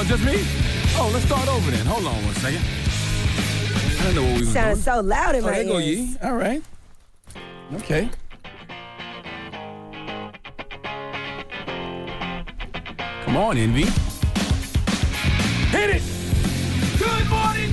Oh, just me? Oh, let's start over then. Hold on one second. I didn't know what we was Sounds so loud in Oh, my there go ears. Yee. All right. Okay. Come on, Envy. Hit it!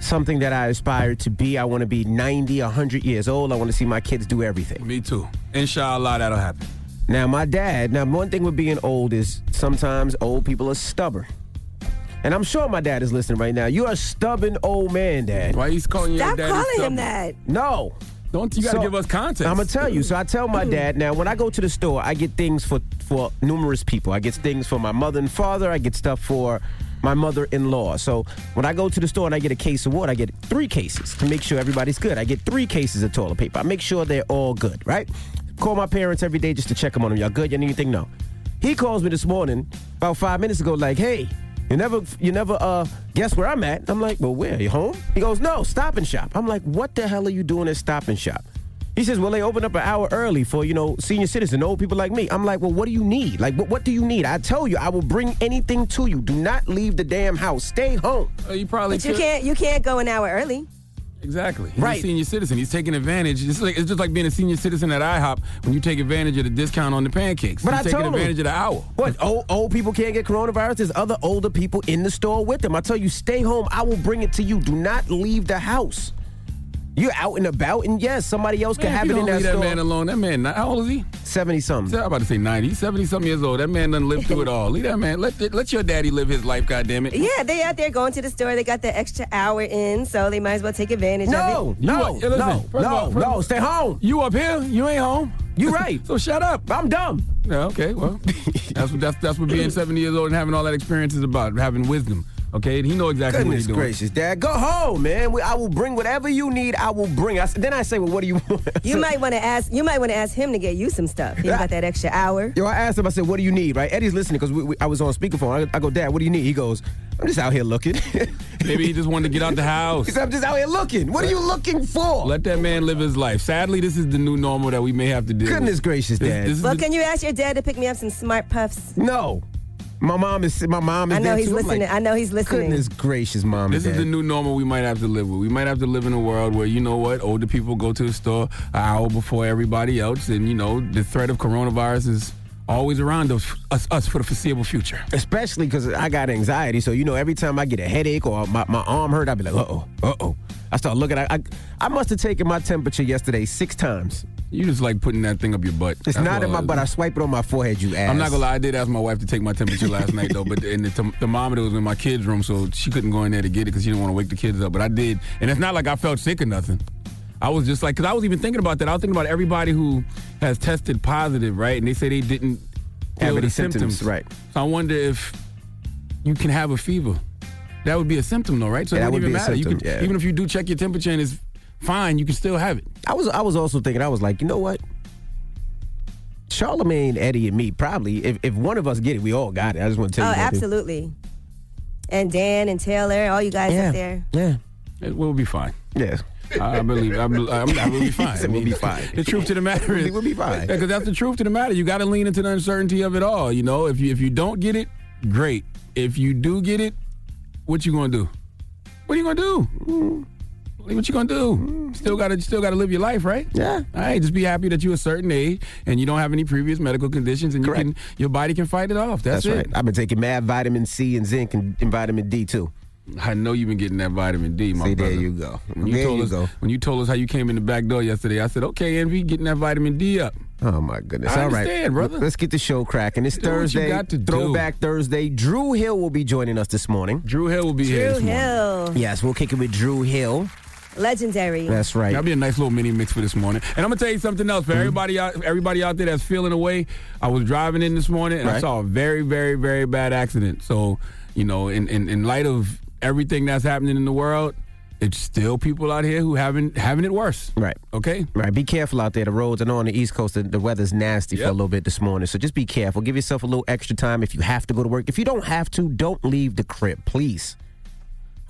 something that I aspire to be. I want to be 90, 100 years old. I want to see my kids do everything. Me too. Inshallah, that'll happen. Now, my dad, now, one thing with being old is sometimes old people are stubborn. And I'm sure my dad is listening right now. You're a stubborn old man, dad. Why he's calling you Stop daddy calling stubborn? him that. No. Don't you got to So, give us context? I'm gonna tell you. So I tell my hmm. dad now when I go to the store, I get things for for numerous people. I get things for my mother and father. I get stuff for my mother-in-law. So when I go to the store and I get a case of water, I get three cases to make sure everybody's good. I get three cases of toilet paper. I make sure they're all good. Right? Call my parents every day just to check them on them. Y'all good? You need anything? No. He calls me this morning about five minutes ago, like, hey. You never, you never uh, guess where I'm at. I'm like, well, where? You home? He goes, no, Stop and Shop. I'm like, what the hell are you doing at Stop and Shop? He says, well, they open up an hour early for, you know, senior citizen, old people like me. I'm like, well, what do you need? Like, what, what do you need? I tell you, I will bring anything to you. Do not leave the damn house. Stay home. Uh, you probably But you can't you can't go an hour early. Exactly. He's Right. a senior citizen. He's taking advantage. It's, like, it's just like being a senior citizen at IHOP when you take advantage of the discount on the pancakes. But He's I taking told him. advantage of the hour. What? Old, old people can't get coronavirus? There's other older people in the store with them. I tell you, stay home. I will bring it to you. Do not leave the house. You're out and about, and yes, somebody else can Man, if have it in don't that leave store. that man alone. That man, how old is he? 70 something. I'm about to say 90. 70 something years old. That man doesn't live through it all. Leave that man. Let, let your daddy live his life, goddammit. Yeah, they out there going to the store. They got the extra hour in, so they might as well take advantage of No, it. You no, are- yeah, listen, no, first all- no, no. all- Stay home. You up here? You ain't home. You right. So shut up. I'm dumb. Yeah, okay, well, that's what that's that's what being 70 years old and having all that experience is about, having wisdom. Okay, he know exactly what he's doing. Goodness gracious, Dad. Go home, man. We, I will bring whatever you need. I will bring. I, s- then I say, well, what do you want? You might want to ask. You might want to ask him to get you some stuff. He got that extra hour. Yo, I asked him, I said, what do you need, right? Eddie's listening because we, we, I was on speakerphone. I, I go, Dad, what do you need? He goes, I'm just out here looking. Maybe he just wanted to get out the house. he said, I'm just out here looking. What are you looking for? Let that man live his life. Sadly, this is the new normal that we may have to do. Goodness with. gracious, This- Dad. this is Well, the- can you ask your dad to pick me up some smart puffs? no. My mom is my mom is I know there he's too. Listening. like, I know he's listening. Goodness gracious, mom. This and is the new normal we might have to live with. We might have to live in a world where, you know what, older people go to the store an hour before everybody else, and, you know, the threat of coronavirus is always around us, us, us for the foreseeable future. Especially because I got anxiety. So, you know, every time I get a headache or my, my arm hurt, I'd be like, uh oh, uh oh. I start looking at I, I must have taken my temperature yesterday six times. You just like putting that thing up your butt. It's That's not in my butt. I swipe it on my forehead, you ass. I'm not gonna lie, I did ask my wife to take my temperature last night though, but and the therm- thermometer was in my kids' room, so she couldn't go in there to get it because she didn't want to wake the kids up. But I did, and it's not like I felt sick or nothing. I was just like, because I was even thinking about that. I was thinking about everybody who has tested positive, right? And they say they didn't Have any symptoms, symptoms, right. So I wonder if you can have a fever. That would be a symptom, though, right? So Yeah, it that wouldn't would even be a matter. you symptom, can, yeah. even if you do check your temperature and it's fine, you can still have it. I was I was also thinking, I was like, you know what? Charlemagne, Eddie, and me, probably, if, if one of us get it, we all got it. I just want to oh, tell you. Oh, absolutely. And Dan and Taylor, all you guys Yeah. up there. Yeah. It will be fine. Yes. I I believe. I, bel- I'm, I will be fine. said we'll be fine. The truth to the matter is, We'll be fine. Because that's the truth to the matter. You got to lean into the uncertainty of it all. You know, if you if you don't get it, great. If you do get it, what you gonna do? What are you gonna do? Mm-hmm. What you gonna do? Mm-hmm. Still gotta, still gotta live your life, right? Yeah. All right. Just be happy that you're a certain age and you don't have any previous medical conditions, and you can, your body can fight it off. That's, That's it. right. I've been taking mad vitamin C and zinc and, and vitamin D too. I know you've been getting that vitamin D, my See, brother. there you go. When you There told you us, go. When you told us how you came in the back door yesterday, I said, "Okay, Envy, getting that vitamin D up." Oh my goodness! I All right, understand, brother. Let's get the show cracking. It's Do what you Thursday, got to do. Throwback Thursday. Dru Hill will be joining us this morning. Dru Hill will be here. Drew this morning. Hill, Yes, we'll kick it with Dru Hill. Legendary. That's right. That'll be a nice little mini mix for this morning. And I'm gonna tell you something else Mm-hmm. for everybody out everybody out there that's feeling away. I was driving in this morning and I saw a very, very, very bad accident. So, you know, in, in, in light of everything that's happening in the world, it's still people out here who haven't having it worse. Right. Okay? Right, be careful out there. The roads, I know on the East Coast, the, the weather's nasty for a little bit this morning. So just be careful. Give yourself a little extra time if you have to go to work. If you don't have to, don't leave the crib, please.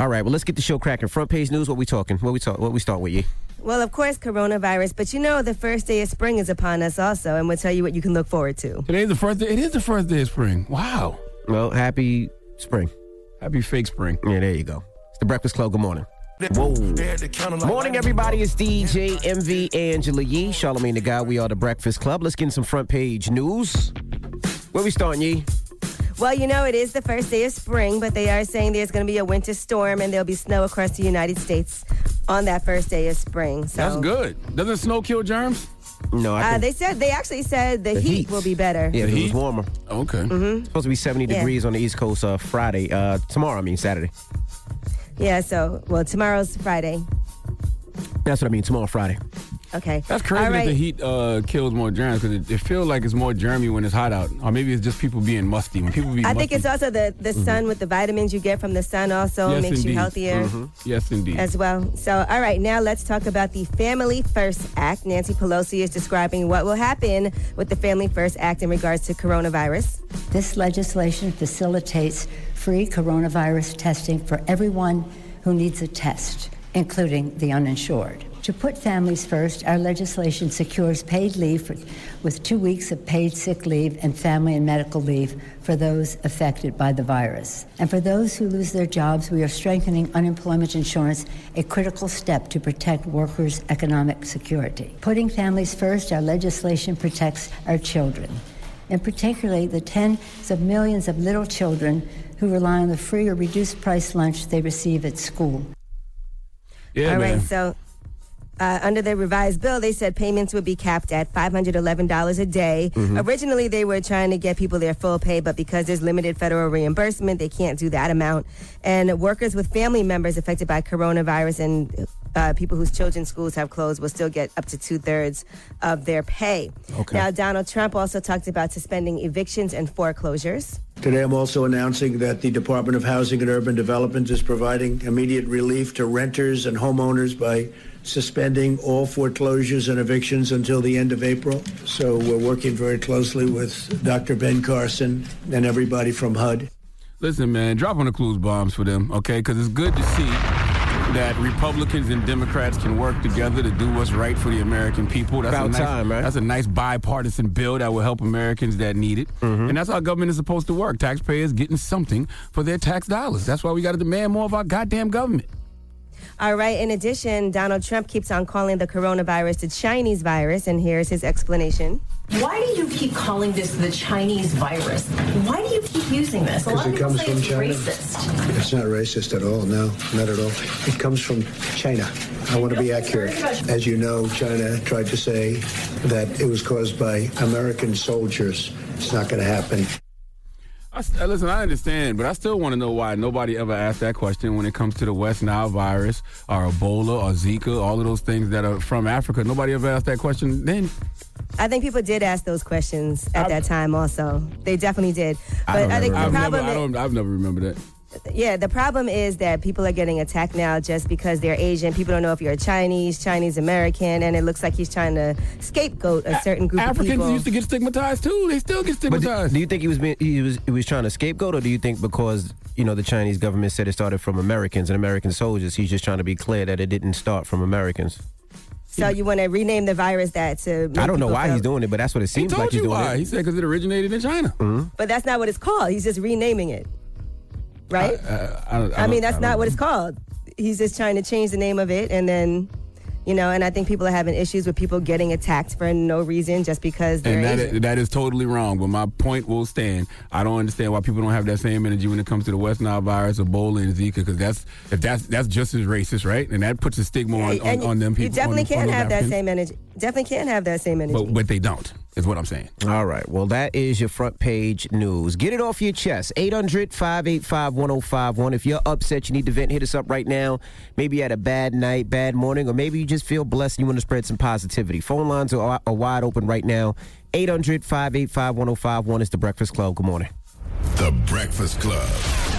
All right, well, let's get the show cracking. Front page news. What we talking? What we talk? What we start with you? Well, of course, coronavirus, but you know the first day of spring is upon us also, and we'll tell you what you can look forward to. Today's the first day it is the first day of spring. Wow. Well, happy spring. Happy fake spring. Yeah, there you go. It's the Breakfast Club. Good morning. Whoa. Morning, everybody. It's DJ Envy Angela Yee, Charlemagne the Guy. We are the Breakfast Club. Let's get in some front page news. Where we starting, Yee? Well, you know, it is the first day of spring, but they are saying there's going to be a winter storm and there'll be snow across the United States on that first day of spring. So That's good. Doesn't snow kill germs? No, I Uh, they said they actually said the, The heat, heat. will be better. yeah, The it was warmer. Okay. Mm-hmm. supposed to be 70 Yeah. degrees on the East Coast uh, Friday. Uh, tomorrow, I mean Saturday. Yeah, so well, tomorrow's Friday. That's what I mean. Tomorrow, Friday. Okay. That's crazy All that the heat uh, kills more germs because it, it feels like it's more germy when it's hot out. Or maybe it's just people being musty. When people be I musty, think it's also the, the sun with the vitamins you get from the sun also Mm-hmm. Yes, makes you indeed. healthier. Mhm. Yes, indeed. as well. So, all right, now let's talk about the Family First Act. Nancy Pelosi is describing what will happen with the Family First Act in regards to coronavirus. This legislation facilitates free coronavirus testing for everyone who needs a test, including the uninsured. To put families first, our legislation secures paid leave for, with two weeks of paid sick leave and family and medical leave for those affected by the virus. And for those who lose their jobs, we are strengthening unemployment insurance, a critical step to protect workers' economic security. Putting families first, our legislation protects our children and particularly the tens of millions of little children who rely on the free or reduced price lunch they receive at school. yeah, All right, man. so uh, under the revised bill, they said payments would be capped at $511 a day. Mm-hmm. Originally, they were trying to get people their full pay, but because there's limited federal reimbursement, they can't do that amount. And workers with family members affected by coronavirus and uh, people whose children's schools have closed will still get up to two thirds of their pay. Okay. Now, Donald Trump also talked about suspending evictions and foreclosures. Today, I'm also announcing that the Department of Housing and Urban Development is providing immediate relief to renters and homeowners by suspending all foreclosures and evictions until the end of April. So we're working very closely with Dr. Ben Carson and everybody from HUD. Listen, man, drop on the clues bombs for them, okay? Because it's good to see that Republicans and Democrats can work together to do what's right for the American people. That's About a nice, time, right? That's a nice bipartisan bill that will help Americans that need it. Mm-hmm. And that's how government is supposed to work. Taxpayers getting something for their tax dollars. That's why we got to demand more of our goddamn government. All right. In addition, Donald Trump keeps on calling the coronavirus the Chinese virus, and here's his explanation. Why do you keep calling this the Chinese virus? Why do you keep using this? A lot of Because it people comes say from it's China. racist. It's not racist at all. No, not at all. It comes from China. I want to be accurate. As you know, China tried to say that it was caused by American soldiers. It's not going to happen. I, listen, I understand, but I still want to know why nobody ever asked that question when it comes to the West Nile virus or Ebola or Zika, all of those things that are from Africa. Nobody ever asked that question then. I think people did ask those questions at that time. Also, they definitely did. But don't I, think the I've never, problem, I don't, I've never remembered that. Yeah, the problem is that people are getting attacked now just because they're Asian. People don't know if you're a Chinese, Chinese American, and it looks like he's trying to scapegoat a certain group of Africans people. used to get stigmatized too. They still get But do, stigmatized. do you think he was being, he was he was trying to scapegoat, or do you think because you know the Chinese government said it started from Americans and American soldiers, he's just trying to be clear that it didn't start from Americans? so you want to rename the virus that to? make I don't know why feel- he's doing it, but that's what it he seems told like he's doing why. it. He said because it originated in China. Mm-hmm. But that's not what it's called. He's just renaming it, right? Uh, I, I, mean, that's not what it's called. he's just trying to change the name of it, and then. You know, and I think people are having issues with people getting attacked for no reason just because they're And that is, that is totally wrong. But my point will stand. I don't understand why people don't have that same energy when it comes to the West Nile virus, Ebola, and Zika, because that's if that's that's just as racist, right? And that puts a stigma on, on, on them people. You definitely can't have that same energy. Definitely can't have that same energy. But but they don't. Is what I'm saying. All right. Well, that is your front page news. Get it off your chest. 800 585 1051. If you're upset, you need to vent, hit us up right now. Maybe you had a bad night, bad morning, or maybe you just feel blessed and you want to spread some positivity. Phone lines are, are wide open right now. 800 585 1051 is the Breakfast Club. Good morning. The Breakfast Club.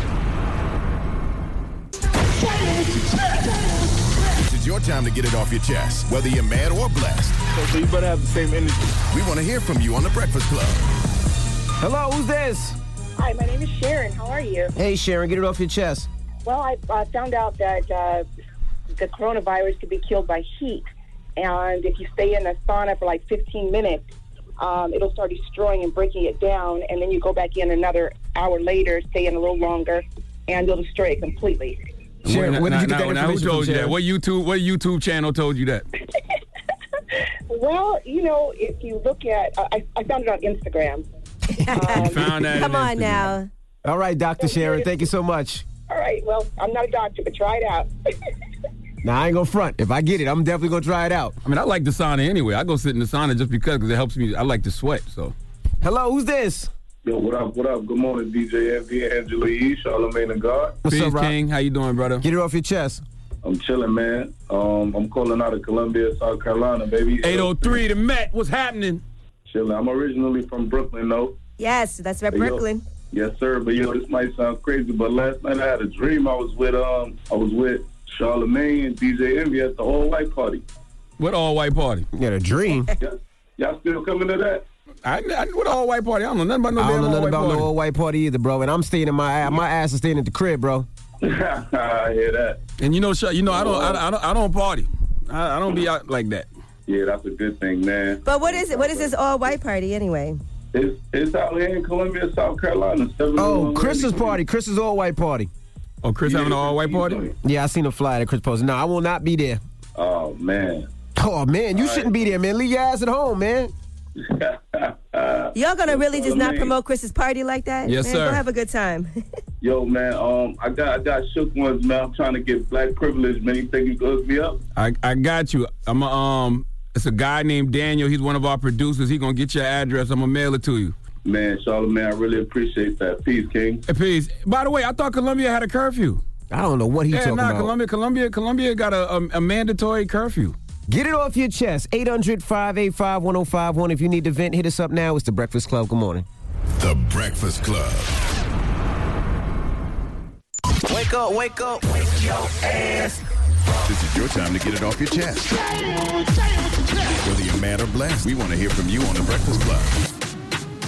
Your time to get it off your chest, whether you're mad or blessed. So you better have the same energy. We want to hear from you on The Breakfast Club. Hello, who's this? Hi, my name is Sharon. How are you? Hey, Sharon, get it off your chest. Well, I uh, found out that uh, the coronavirus could be killed by heat. And if you stay in the sauna for like 15 minutes, um, it'll start destroying and breaking it down. And then you go back in another hour later, stay in a little longer, and you'll destroy it completely. Sharon, where did you get now, that now, who told from, you that? What YouTube? What YouTube channel told you that? Well, you know, if you look at, uh, I, I found it on Instagram. Um, found that. Come on on now. All right, Dr. Sharon, thank you so much. All right, well, I'm not a doctor, but try it out. Now, I ain't going to front. If I get it, I'm definitely going to try it out. I mean, I like the sauna anyway. I go sit in the sauna just because because it helps me. I like to sweat. So Hello, who's this? Yo, what up, what up? Good morning, DJ Envy, Angela E, Charlemagne and God. What's Peace, up, Rob? King. How you doing, brother? Get it off your chest. I'm chilling, man. Um, I'm calling out of Columbia, South Carolina, baby. 803, the Met. What's happening? Chilling. I'm originally from Brooklyn, though. Yes, that's right, Hey, yo. Brooklyn. Yes, sir. But yo, this might sound crazy, but last night I had a dream. I was with um, I was with Charlemagne and DJ Envy at the all white party. What all white party? You got a dream. Y'all, y'all still coming to that? I, I what all white party? I don't know nothing about no I don't know all nothing white about party. no old white party either, bro. And I'm staying in my my ass is staying at the crib, bro. I hear that. And you know, you know, I don't, I, I don't, I don't party. I, I don't be out like that. Yeah, that's a good thing, man. But what is it? What is this all white party anyway? It's it's out here in Columbia, South Carolina. Oh, Chris's party. Chris's all white party. Oh, Chris having an all white party? Yeah, I seen a flyer that Chris posted. No, I will not be there. Oh man. Oh man, you shouldn't be there, man. Leave your ass at home, man. Y'all gonna really just not promote Chris's party like that? Yes, man, sir. Go have a good time. Yo, man, um, I got I got shook ones, man. I'm trying to get black privilege, man. You think you can hook me up? I, I got you. I'm a, um. It's a guy named Daniel. He's one of our producers. He's gonna get your address. I'm gonna mail it to you. Man, Charlemagne, I really appreciate that. Peace, King. Hey, peace. By the way, I thought Columbia had a curfew. I don't know what he's yeah, talking nah, about. Columbia, Columbia, Columbia got a, a, a mandatory curfew. Get it off your chest. 800 585 1051. If you need to vent, hit us up now. It's the Breakfast Club. Good morning. The Breakfast Club. Wake up, wake up. Wake your ass. This is your time to get it off your chest. Whether you're mad or blessed, we want to hear from you on The Breakfast Club.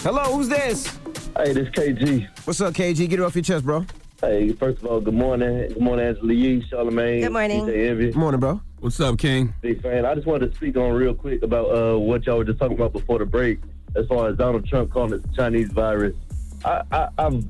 Hello, who's this? Hey, this is KG. What's up, KG? Get it off your chest, bro. Hey, first of all, good morning. Good morning, Angela Yee, Charlemagne. Good morning. DJ Envy. Good morning, bro. What's up, King? Big fan. I just wanted to speak on real quick about uh, what y'all were just talking about before the break, as far as Donald Trump calling it the Chinese virus. I, I, I've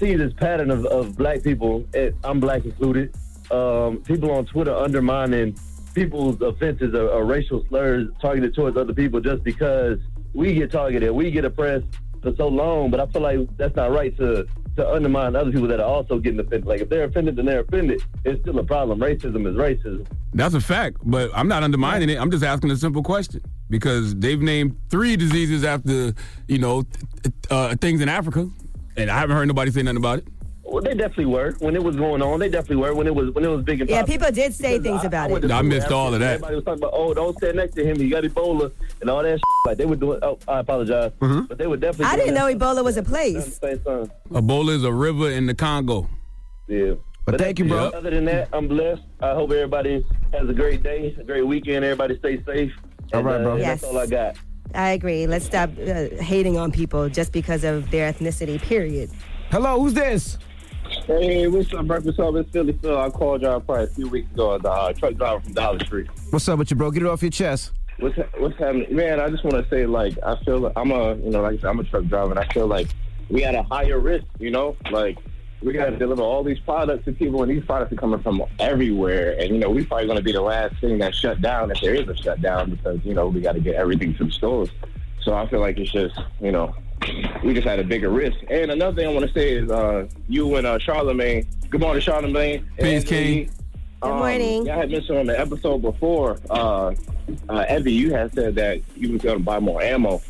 seen this pattern of, of black people, and I'm black included, um, people on Twitter undermining people's offenses or, or racial slurs targeted towards other people just because we get targeted, we get oppressed for so long. But I feel like that's not right to to undermine other people that are also getting offended. Like if they're offended, then they're offended. It's still a problem. Racism is racism. That's a fact, but I'm not undermining it. I'm just asking a simple question because they've named three diseases after, you know, uh, things in Africa, and I haven't heard nobody say nothing about it. Well, they definitely were when it was going on. They definitely were when it was when it was big and yeah, popular. people did say things about went it. to I missed all of that. Everybody was talking about, oh, don't stand next to him. He got Ebola and all that. Shit. Like they were doing. Oh, I apologize, but they were definitely. I didn't know that Ebola was a place. Ebola is a river in the Congo. Yeah. But thank you, bro. Other than that, I'm blessed. I hope everybody has a great day, a great weekend. Everybody stay safe. All And, right, bro. uh, Yes. That's all I got. I agree. Let's stop uh, hating on people just because of their ethnicity. Period. Hello, who's this? Hey, what's up, Breakfast Club? It's Philly Phil. I called y'all probably a few weeks ago. The uh, truck driver from Dollar Tree. What's up with you, bro? Get it off your chest. What's what's happening, man? I just want to say, like, I feel like I'm a, you know, like I said, I'm a truck driver, and I feel like we at a higher risk. You know, like we got to deliver all these products to people, and these products are coming from everywhere. And you know, we probably going to be the last thing that shut down if there is a shutdown because you know we got to get everything to the stores. So I feel like it's just you know we just had a bigger risk. And another thing I want to say is uh, you and uh, Charlemagne. Good morning, Charlemagne. Peace, And King. um, morning. Y'all had mentioned on the episode before, uh, uh, Evie, you had said that you was going to buy more ammo.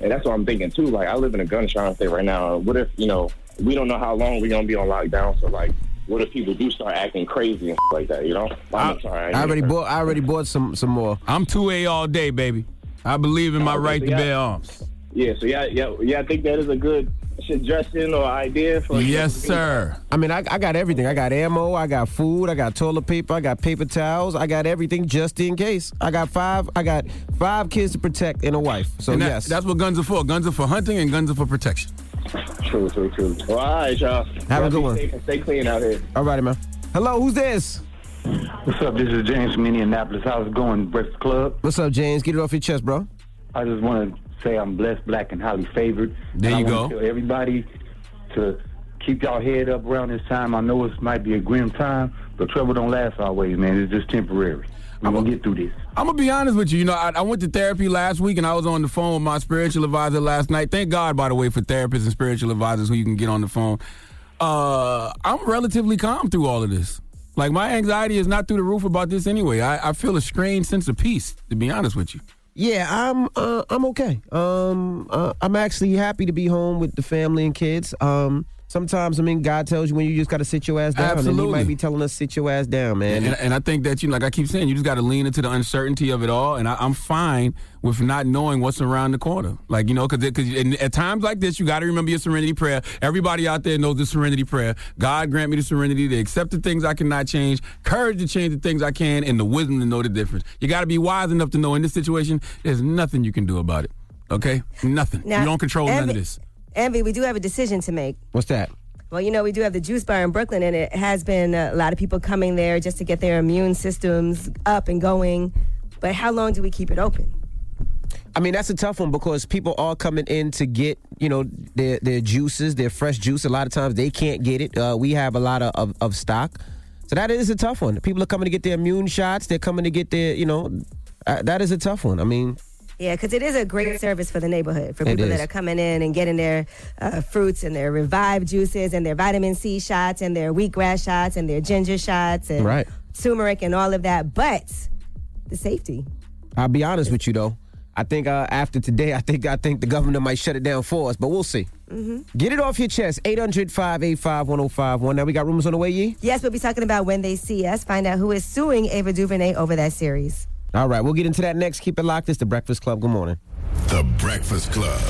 And that's what I'm thinking, too. Like, I live in a gun shop state right now. What if, you know, we don't know how long we're going to be on lockdown. So, like, what if people do start acting crazy and like that, you know? I'm sorry. I already bought. I already bought some some more. I'm two A all day, baby. I believe in my Okay, right to bear arms. Yeah, so yeah, yeah, yeah, I think that is a good suggestion or idea for Yes, sir. I mean, I, I got everything. I got ammo. I got food. I got toilet paper. I got paper towels. I got everything just in case. I got five. I got five kids to protect and a wife. So and that- yes, that's what guns are for. Guns are for hunting and guns are for protection. True, true, true. Well, all right, y'all. Have a Y'all good be one. safe and Stay clean out here. all righty, man. Hello, who's this? What's up? This is James from Indianapolis. How's it going, Breakfast Club? What's up, James? Get it off your chest, bro. I just want to say I'm blessed, black, and highly favored. There And you go. tell everybody to keep y'all head up around this time. I know it might be a grim time, but trouble don't last always, man. It's just temporary. We're going to get through this. I'm gonna be honest with you. You know, I, I went to therapy last week, and I was on the phone with my spiritual advisor last night. Thank God, by the way, for therapists and spiritual advisors who you can get on the phone. Uh, I'm relatively calm through all of this. Like my anxiety is not through the roof about this anyway. I, I feel a strange sense of peace, to be honest with you. Yeah, I'm. Uh, I'm okay. Um, uh, I'm actually happy to be home with the family and kids. Um, sometimes I mean, God tells you when you just got to sit your ass down, and He Absolutely. might be telling us sit your ass down, man. And, and I think that you, like I keep saying, you just got to lean into the uncertainty of it all. And I, I'm fine with not knowing what's around the corner. Like you know, because because at times like this, you got to remember your serenity prayer. Everybody out there knows the serenity prayer. God grant me the serenity to accept the things I cannot change, courage to change the things I can, and the wisdom to know the difference. You got to be wise enough to know in this situation, there's nothing you can do about it. Okay, nothing. Now, you don't control none of this. Envy, we do have a decision to make. What's that? Well, you know, we do have the juice bar in Brooklyn, and it has been a lot of people coming there just to get their immune systems up and going. But how long do we keep it open? I mean, that's a tough one because people are coming in to get, you know, their their juices, their fresh juice. A lot of times they can't get it. Uh, we have a lot of, of, of stock. So that is a tough one. People are coming to get their immune shots. They're coming to get their, you know, uh, that is a tough one. I mean, Yeah, because it is a great service for the neighborhood for It people is. that are coming in and getting their uh, fruits and their revived juices and their vitamin C shots and their wheatgrass shots and their ginger shots and Right. turmeric and all of that. But the safety. I'll be honest with you though. I think uh, after today, I think I think the governor might shut it down for us, but we'll see. Get it off your chest. 800-585-1051. Now we got rumors on the way, Yee? Yes, we'll be talking about when they see us. Find out who is suing Ava DuVernay over that series. All right, we'll get into that next. Keep it locked. It's the Breakfast Club. Good morning. The Breakfast Club.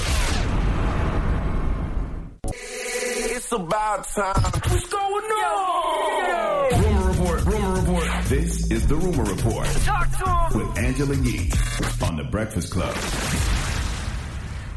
It's about time. What's going on? Rumor report, rumor report. This is the rumor report Talk to him. with Angela Yee on the Breakfast Club.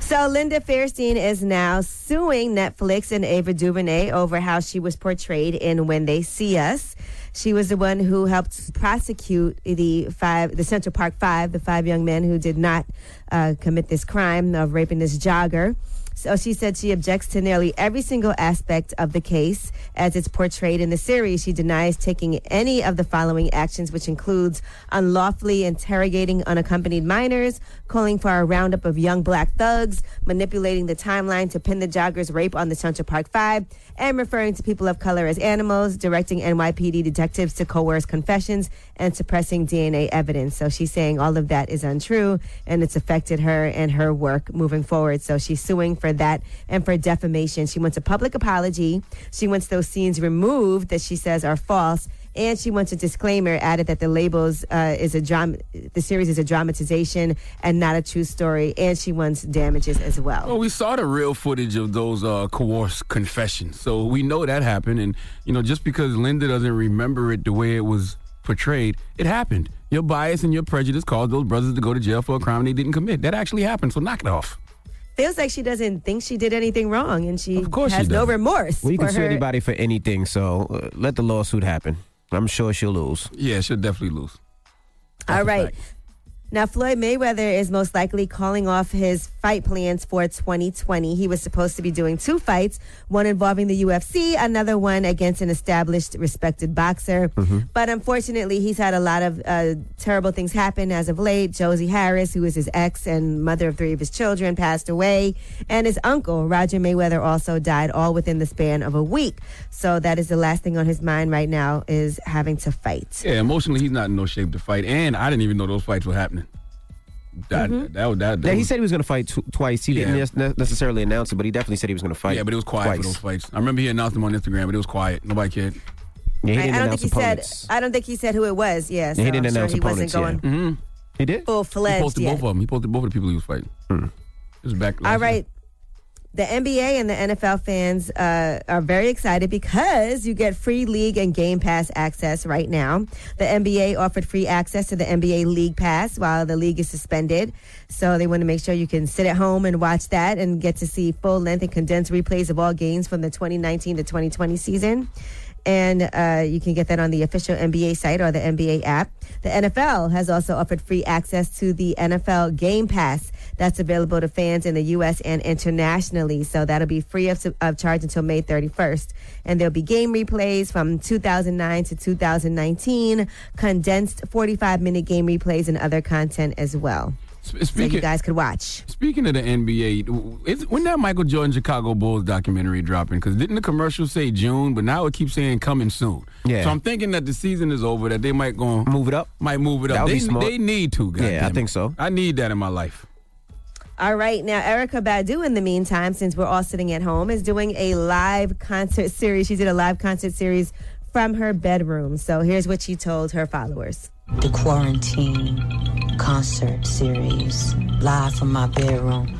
So Linda Fairstein is now suing Netflix and Ava DuVernay over how she was portrayed in When They See Us. She was the one who helped prosecute the five, the Central Park Five, the five young men who did not uh, commit this crime of raping this jogger. So she said she objects to nearly every single aspect of the case as it's portrayed in the series. She denies taking any of the following actions, which includes unlawfully interrogating unaccompanied minors, calling for a roundup of young black thugs, manipulating the timeline to pin the jogger's rape on the Central Park Five, and referring to people of color as animals, directing NYPD detectives to coerce confessions, and suppressing DNA evidence. So she's saying all of that is untrue and it's affected her and her work moving forward. So she's suing for that and for defamation. She wants a public apology. She wants those scenes removed that she says are false. And she wants a disclaimer added that the labels uh, is a drama, the series is a dramatization and not a true story. And she wants damages as well. Well, we saw the real footage of those uh, coerced confessions, so we know that happened. And you know, just because Linda doesn't remember it the way it was portrayed, it happened. Your bias and your prejudice caused those brothers to go to jail for a crime they didn't commit. That actually happened. So knock it off. Feels like she doesn't think she did anything wrong, and she of course she has no remorse. Well, you can sue her. anybody for anything, so uh, let the lawsuit happen. I'm sure she'll lose. Yeah, she'll definitely lose. All right. Now, Floyd Mayweather is most likely calling off his fight plans for 2020. He was supposed to be doing two fights, one involving the UFC, another one against an established, respected boxer. But unfortunately, he's had a lot of uh, terrible things happen as of late. Josie Harris, who is his ex and mother of three of his children, passed away. And his uncle, Roger Mayweather, also died all within the span of a week. So that is the last thing on his mind right now is having to fight. Yeah, emotionally, he's not in no shape to fight. And I didn't even know those fights were happening. That, Mm-hmm. that, that, that Yeah, he said he was going to fight tw- twice. He Yeah. didn't necessarily announce it, but he definitely said he was going to fight. Yeah, but it was quiet for those fights. I remember he announced them on Instagram, but it was quiet. Nobody cared. Yeah, he I, didn't I don't announce think he opponents. said. I don't think he said who it was. Yeah, so Yeah, he didn't I'm sure announce he opponents. wasn't going yeah. Mm-hmm. He did. full He posted yet. both of them. He posted both of the people he was fighting. Hmm. It was back. All right. The NBA and the NFL fans uh, are very excited because you get free league and Game Pass access right now. The NBA offered free access to the NBA League Pass while the league is suspended. So they want to make sure you can sit at home and watch that and get to see full length and condensed replays of all games from the 2019 to 2020 season. And uh, you can get that on the official NBA site or the NBA app. The NFL has also offered free access to the NFL Game Pass that's available to fans in the U.S. and internationally. So that'll be free of, of charge until May 31st. And there'll be game replays from 2009 to 2019, condensed 45 minute game replays, and other content as well. Uh, so you Speaking, guys could watch. speaking of the NBA, is, when that Michael Jordan Chicago Bulls documentary dropping? Because didn't the commercial say June, but now it keeps saying coming soon. Yeah. So I'm thinking that the season is over, that they might go Move it up. might move it up. They, they need to. Yeah, I think so. I need that in my life. All right, now Erykah Badu, in the meantime, since we're all sitting at home, is doing a live concert series. She did a live concert series from her bedroom. So here's what she told her followers. the quarantine concert series live from my bedroom.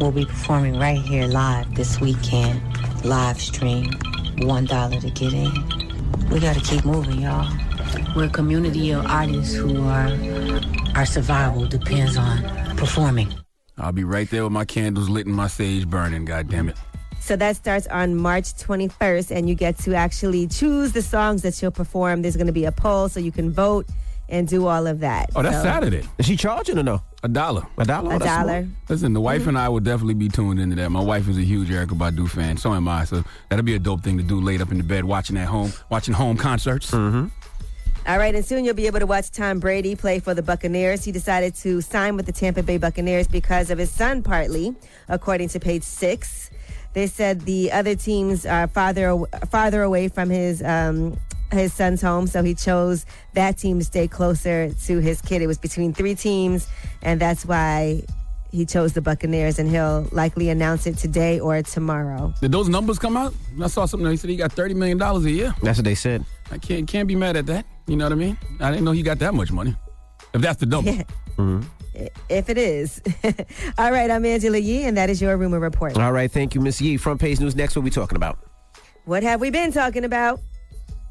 We'll be performing right here live this weekend. Live stream, one dollar to get in. We gotta keep moving, y'all. We're a community of artists who are our survival depends on performing. I'll be right there with my candles lit and my sage burning. God damn it. So that starts on March 21st, and you get to actually choose the songs that she'll perform. There's going to be a poll, so you can vote and do all of that. Oh, that's So- Saturday. Is she charging or no? A dollar. A dollar. A Oh, that's smart. dollar. Listen, the wife and I will definitely be tuned into that. My wife is a huge Erykah Badu fan. So am I. So that'll be a dope thing to do laid up in the bed, watching at home, watching home concerts. Mm-hmm. All right, and soon you'll be able to watch Tom Brady play for the Buccaneers. He decided to sign with the Tampa Bay Buccaneers because of his son, partly, according to page six. They said the other teams are farther farther away from his um, his son's home, so he chose that team to stay closer to his kid. It was between three teams, and that's why he chose the Buccaneers, and he'll likely announce it today or tomorrow. Did those numbers come out? I saw something. He said he got thirty million dollars a year. That's what they said. I can't can't be mad at that. You know what I mean? I didn't know he got that much money. If that's the number. Mm-hmm. If it is. All right, I'm Angela Yee, and that is your rumor report. All right, thank you, Miss Yee. Front page news next. What we talking about? What have we been talking about?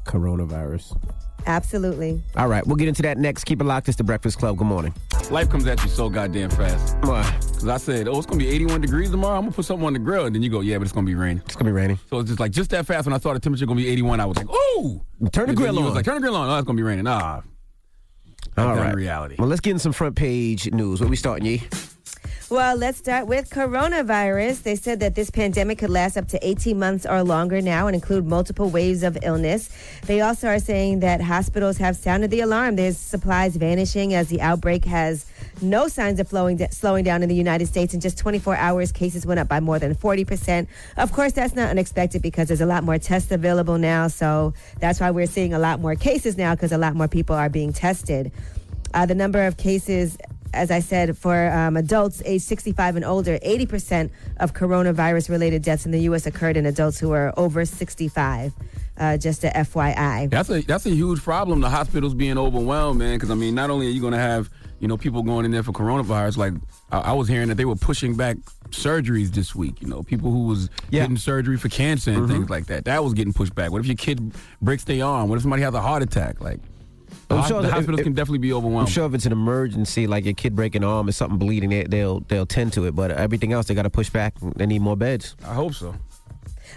Coronavirus. Absolutely. All right, we'll get into that next. Keep it locked. It's the Breakfast Club. Good morning. Life comes at you so goddamn fast. Why? Because I said, oh, it's going to be 81 degrees tomorrow. I'm going to put something on the grill. And then you go, yeah, but it's going to be raining. It's going to be raining. So it's just like, just that fast when I thought the temperature going to be 81, I was like, oh! Turn the And grill you on. was like, turn the grill on. Oh, it's going to be raining. Nah. All Back down right. to reality. Well, let's get in some front page news. What we starting, Yee? Well, let's start with coronavirus. They said that this pandemic could last up to 18 months or longer now and include multiple waves of illness. They also are saying that hospitals have sounded the alarm. There's supplies vanishing as the outbreak has no signs of flowing, slowing down in the United States. In just 24 hours, cases went up by more than 40%. Of course, that's not unexpected because there's a lot more tests available now. So that's why we're seeing a lot more cases now because a lot more people are being tested. Uh, the number of cases, as I said, for um, adults age 65 and older, 80% of coronavirus related deaths in the U.S. occurred in adults who are over 65. Uh, just a FYI. That's a that's a huge problem. The hospitals being overwhelmed, man. Because I mean, not only are you going to have you know people going in there for coronavirus, like I, I was hearing that they were pushing back surgeries this week. You know, people who was getting surgery for cancer and things like that. That was getting pushed back. What if your kid breaks their arm? What if somebody has a heart attack? Like. The, I'm sure the that if- hospitals if- can definitely be overwhelmed. I'm sure if it's an emergency, like your kid breaking an arm or something bleeding, they, they'll they'll tend to it. But everything else, they got to push back. They need more beds. I hope so.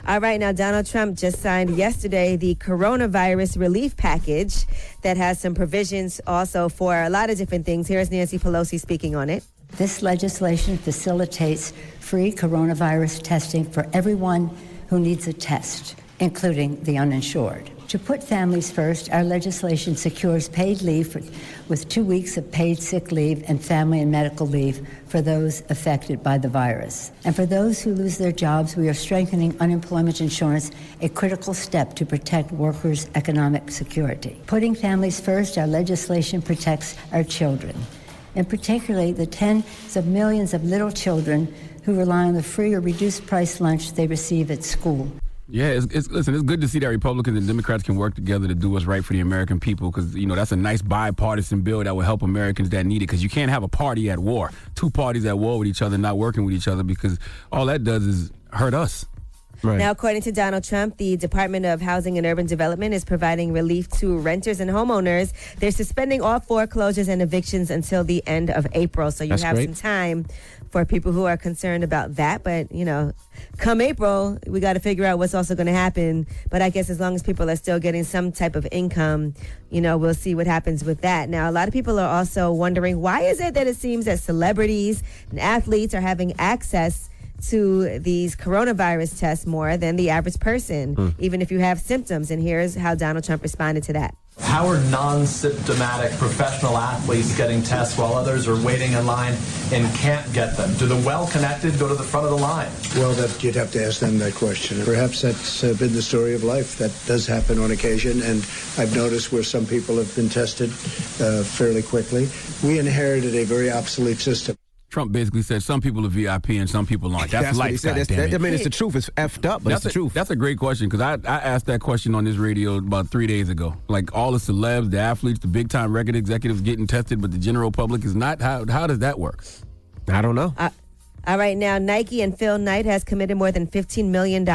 All right, now Donald Trump just signed yesterday the coronavirus relief package that has some provisions also for a lot of different things. Here's Nancy Pelosi speaking on it. This legislation facilitates free coronavirus testing for everyone who needs a test, including the uninsured. To put families first, our legislation secures paid leave for, with two weeks of paid sick leave and family and medical leave for those affected by the virus. And for those who lose their jobs, we are strengthening unemployment insurance, a critical step to protect workers' economic security. Putting families first, our legislation protects our children, and particularly the tens of millions of little children who rely on the free or reduced price lunch they receive at school. Yeah, it's, it's, listen, it's good to see that Republicans and Democrats can work together to do what's right for the American people because, you know, that's a nice bipartisan bill that will help Americans that need it because you can't have a party at war, two parties at war with each other, not working with each other because all that does is hurt us. Right. Now, according to Donald Trump, the Department of Housing and Urban Development is providing relief to renters and homeowners. They're suspending all foreclosures and evictions until the end of April. So you That's have great. some time for people who are concerned about that. But, you know, come April, we got to figure out what's also going to happen. But I guess as long as people are still getting some type of income, you know, we'll see what happens with that. Now, a lot of people are also wondering why is it that it seems that celebrities and athletes are having access to these coronavirus tests more than the average person, Hmm. even if you have symptoms. And here's how Donald Trump responded to that. How are non-symptomatic professional athletes getting tests while others are waiting in line and can't get them? Do the well-connected go to the front of the line? Well, that you'd have to ask them that question. Perhaps that's uh, been the story of life. That does happen on occasion, and I've noticed where some people have been tested uh, fairly quickly. We inherited a very obsolete system. Trump basically said some people are VIP and some people aren't. That's, That's what he said. That's- that- I mean, it's the truth. It's effed up, but that's it's the a, truth. That's a great question because I, I asked that question on this radio about three days ago. Like all the celebs, the athletes, the big time record executives getting tested, but the general public is not. How how does that work? I don't know. Uh, all right, now Nike and Phil Knight has committed more than $15 million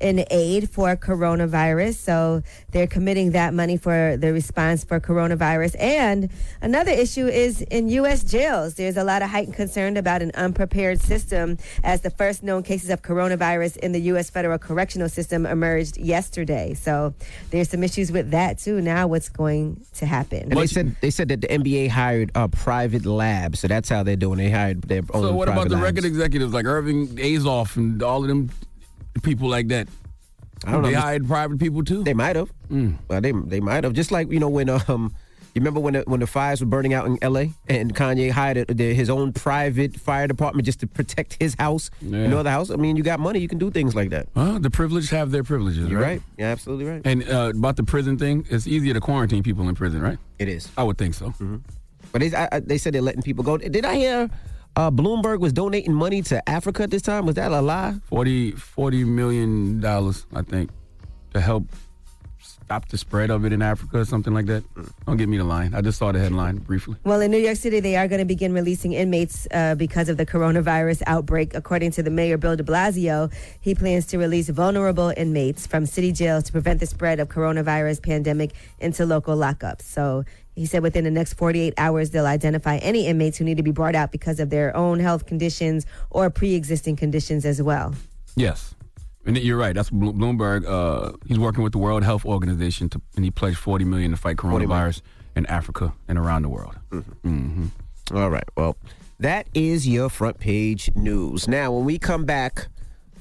in aid for coronavirus. So they're committing that money for the response for coronavirus. And another issue is in U.S. jails. There's a lot of heightened concern about an unprepared system as the first known cases of coronavirus in the U.S. federal correctional system emerged yesterday. So there's some issues with that too. Now, what's going to happen? And they said they said that the NBA hired a private lab, so that's how they're doing. They hired their own. So what about private the record executives like Irving Azoff and all of them people like that? I don't know. They hired private people too. They might have. Well, they they might have. Just like you know when um. You remember when the, when the fires were burning out in L.A. and Kanye hired a, the, his own private fire department just to protect his house, Yeah. you know the house. I mean, you got money, you can do things like that. Well, the privileged have their privileges. You're right. right. You're absolutely right. And uh, about the prison thing, it's easier to quarantine people in prison, right? It is. I would think so. But they, I, I- they said they're letting people go. Did I hear uh, Bloomberg was donating money to Africa at this time? Was that a lie? 40, 40 million dollars, I think, to help stop the spread of it in Africa or something like that. Don't give me the line. I just saw the headline briefly. Well, in New York City, they are going to begin releasing inmates uh, because of the coronavirus outbreak. According to the mayor, Bill de Blasio, he plans to release vulnerable inmates from city jails to prevent the spread of coronavirus pandemic into local lockups. So he said within the next 48 hours, they'll identify any inmates who need to be brought out because of their own health conditions or pre-existing conditions as well. Yes. And you're right. That's Bloomberg. Uh, he's working with the World Health Organization, to, and he pledged 40 million to fight coronavirus in Africa and around the world. Mm-hmm. All right. Well, that is your front page news. Now, when we come back,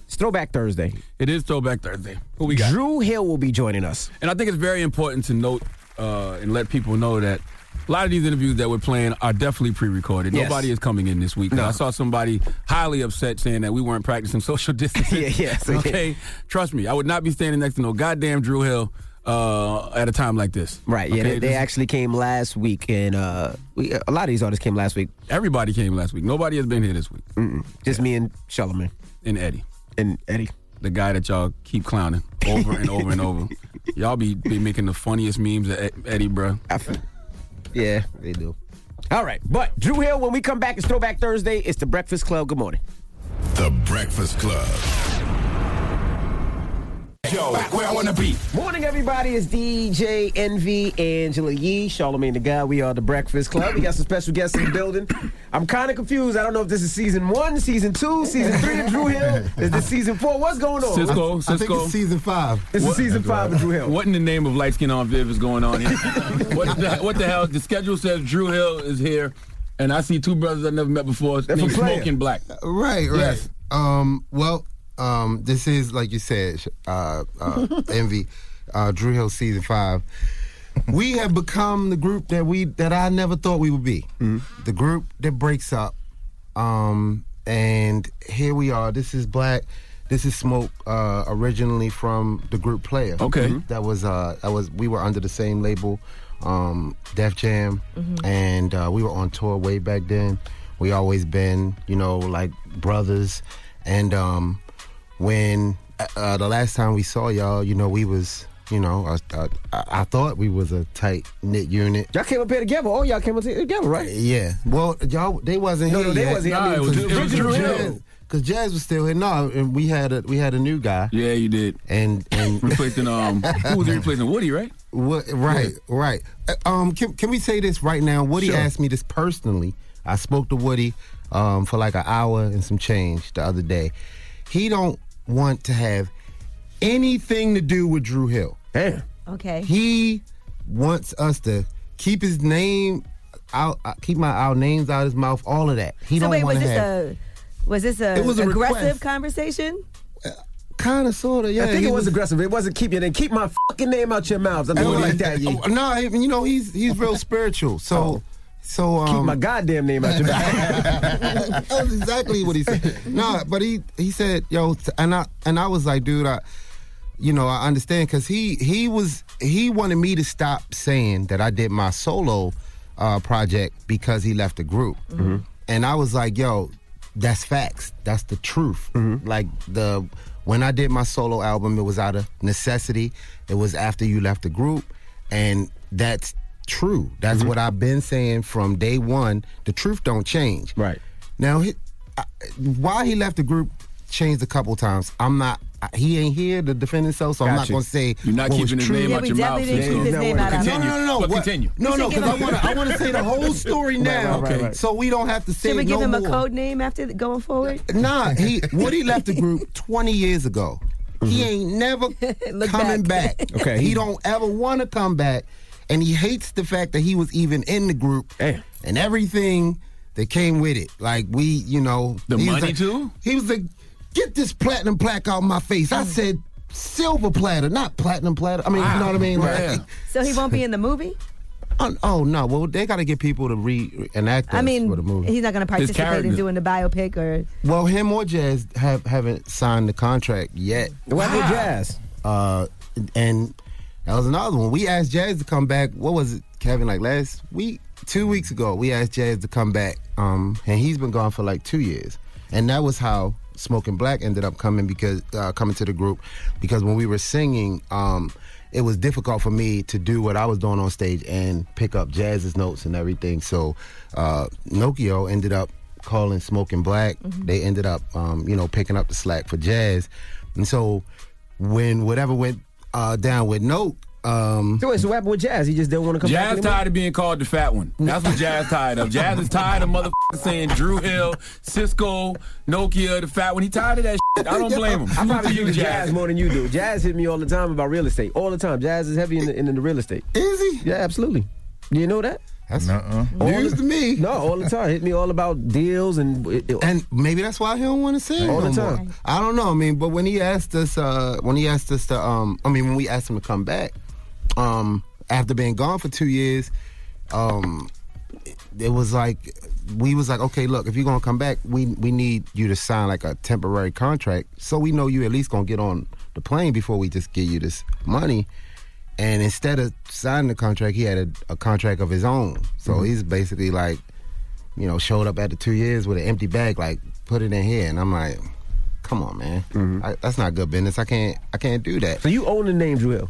it's Throwback Thursday. It is Throwback Thursday. Who we got? Dru Hill will be joining us. And I think it's very important to note uh, and let people know that a lot of these interviews that we're playing are definitely pre-recorded. Yes. Nobody is coming in this week. No. I saw somebody highly upset saying that we weren't practicing social distancing. Yeah, yes. okay, trust me, I would not be standing next to no goddamn Dru Hill uh, at a time like this. Right. Yeah. They, they this- actually came last week, and uh, we a lot of these artists came last week. Everybody came last week. Nobody has been here this week. Mm-mm. Just me and Charlamagne And Eddie. and Eddie. The guy that y'all keep clowning over and over and over. Y'all be, be making the funniest memes of Eddie, bro. Yeah, they do. All right, but Dru Hill. When we come back, it's Throwback Thursday. It's the Breakfast Club. Good morning. The Breakfast Club. Yo, back where I wanna be. Morning, everybody. It's DJ Envy, Angela Yee, Charlemagne the Guy. We are the Breakfast Club. We got some special guests in the building. I'm kind of confused. I don't know if this is season one, season two, season three of Dru Hill. Is this season four? What's going on? Sisqó, Sisqó. I think it's season five. This is season five of Dru Hill. What in the name of light skin on Viv is going on here? what, the, what the hell? The schedule says Dru Hill is here, and I see two brothers I never met before named Smoking Black. Right, right. Yes. Um, well, um, this is like you said, uh, uh, Envy, uh, Dru Hill season five. We have become the group that we that I never thought we would be. The group that breaks up. Um, and here we are. This is Black. This is Smoke. Uh, originally from the group Playa. Okay. That was uh, that was we were under the same label, um, Def Jam, Mm-hmm. and uh, we were on tour way back then. We always been, you know, like brothers. And um, when uh, the last time we saw y'all, you know, we was, you know, I, I, I thought we was a tight knit unit. Y'all came up here together. Oh, y'all came up here together, right? Yeah. Well, y'all they wasn't No, here no, they yet. wasn't here. I mean, it was- it was Dru Hill. Cause Jazz was still here. No, and we had a we had a new guy. Yeah, you did. And and replacing um who was he replacing Woody, right? What, right, right. Uh, Um, can, can we say this right now? Woody Sure. asked me this personally. I spoke to Woody um, for like an hour and some change the other day. He don't want to have anything to do with Dru Hill. Damn. Okay. He wants us to keep his name out, uh, keep my our names out of his mouth. All of that. He so don't want to this have. a was this a, It was a aggressive request. conversation? Kind of, sort of, yeah. I think he it was, aggressive. It wasn't keep your name. Keep my fucking name out your mouths. I mean, And like like- that. Yeah. oh, no, you know he's he's real spiritual. So so um, Keep my goddamn name out your mouth. that was exactly what he said. No, but he he said, yo, and I and I was like, dude, I, you know, I understand because he he was he wanted me to stop saying that I did my solo uh, project because he left the group, and I was like, yo, that's facts. That's the truth. Like the when I did my solo album, it was out of necessity. It was after you left the group, and that's true. That's mm-hmm. what I've been saying from day one. The truth don't change. Right. Now, he, I, why he left the group changed a couple times. I'm not. He ain't here to defend himself, so I'm not Gotcha. going to say You're not what was keeping his true. name Yeah, out your mouth. definitely didn't Sisqó. keep his name out our No, Continue. no, no, no. But continue. No, no, because I want to. I want to say the whole story now, right, right. so we don't have to say Should we give no him a more. code name after going forward? Nah, he Woody left the group 20 years ago. He mm-hmm. ain't never coming back. back. Okay. He don't ever want to come back, and he hates the fact that he was even in the group Damn. and everything that came with it. Like we, you know, The he was money like- too? He was like, "Get this platinum plaque out my face." I said. Silver platter, not platinum platter. I mean, you know what I mean? Like, Yeah. So he won't be in the movie? oh, oh, no. Well, they got to get people to reenact I mean, for the movie. he's not going to participate in doing the biopic or. Well, him or Jazz have haven't signed the contract yet. What happened Jazz? Uh, and that was another one. We asked Jazz to come back. What was it, Kevin? Like last week, two weeks ago, we asked Jazz to come back. Um, and he's been gone for like two years. And that was how Smoking Black ended up coming because uh, coming to the group because when we were singing, um, it was difficult for me to do what I was doing on stage and pick up Jazz's notes and everything. So uh, Nokio ended up calling Smoking Black. They ended up, um, you know, picking up the slack for Jazz. And so when whatever went uh, down with Note, um, So wait, so what happened with Jazz? He just didn't want to come back Jazz anymore? tired of being called the fat one. That's what Jazz tired of. Jazz is tired of motherfuckers saying Dru Hill, Cisco, Nokio, the fat one. He tired of that shit. I don't blame him. I probably You, use Jazz more than you do. Jazz hit me all the time about real estate. All the time. Jazz is heavy in the, in the real estate. is he? Yeah, absolutely. Do You know that? That's Nuh-uh. news to me. No, all the time. Hit me all about deals and. It, it- And maybe that's why he don't want to sing All no the more. time. I don't know. I mean, but when he asked us, uh, when he asked us to, um, I mean, when we asked him to come back, um, after being gone for two years, um, it, it was like we was like, okay, look, if you're gonna come back, we we need you to sign like a temporary contract, so we know you at least gonna get on the plane before we just give you this money. And instead of signing the contract, he had a, a contract of his own. So he's basically like, you know, showed up after two years with an empty bag, like put it in here, and I'm like, come on, man, I, that's not good business. I can't, I can't do that. so you own the name Dru Hill?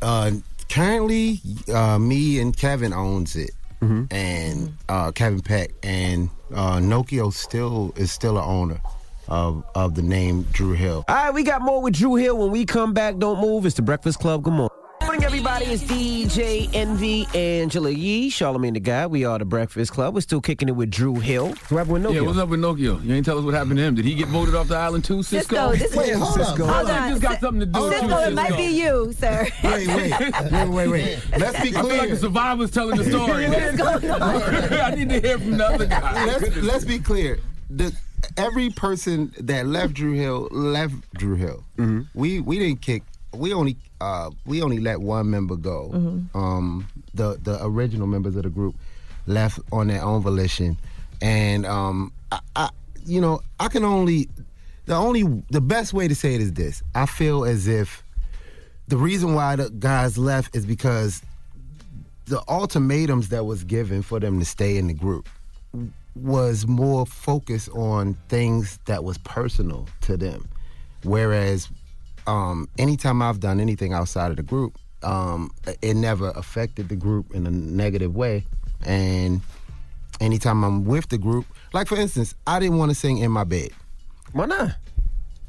Uh, currently, uh, me and Kevin owns it, and uh, Kevin Peck and uh, Nokio still is still an owner. of of the name Dru Hill. All right, we got more with Dru Hill when we come back. Don't move. It's the Breakfast Club. Good morning. Morning, everybody. It's DJ Envy, Angela Yee, Charlemagne the Guy. We are the Breakfast Club. We're still kicking it with Dru Hill. What happened with Nokio? Yeah, what's up with Nokio? You ain't tell us what happened to him. Did he get voted off the island too, Sisqó? Sisqó, this Wait, hold up. Hold Hold on. on. just got something to do with you, Sisqó, it might be you, sir. Wait, wait, wait, wait, wait. Let's be I feel like the survivor's telling the story. What's going on? I need to hear from the other guy. let's let's be clear. The, every person that left Dru Hill left Dru Hill. Mm-hmm. We we didn't kick. We only uh, we only let one member go. Um, the the original members of the group left on their own volition, and um, I, I you know I can only the only the best way to say it is this. I feel as if the reason why the guys left is because the ultimatums that was given for them to stay in the group was more focused on things that was personal to them whereas um, anytime i've done anything outside of the group um, it never affected the group in a negative way and anytime i'm with the group like for instance i didn't want to sing in my bed Why not?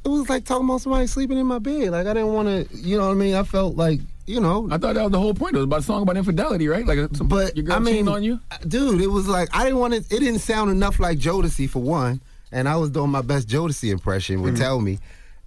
it was like talking about somebody sleeping in my bed like i didn't want to you know what i mean i felt like you know I thought that was the whole point. It was about a song about infidelity, right? Like, some, But your girl I mean, on you. dude, it was like I didn't want it. It didn't sound enough like Jodeci for one, and I was doing my best Jodeci impression. Mm-hmm. Would tell me,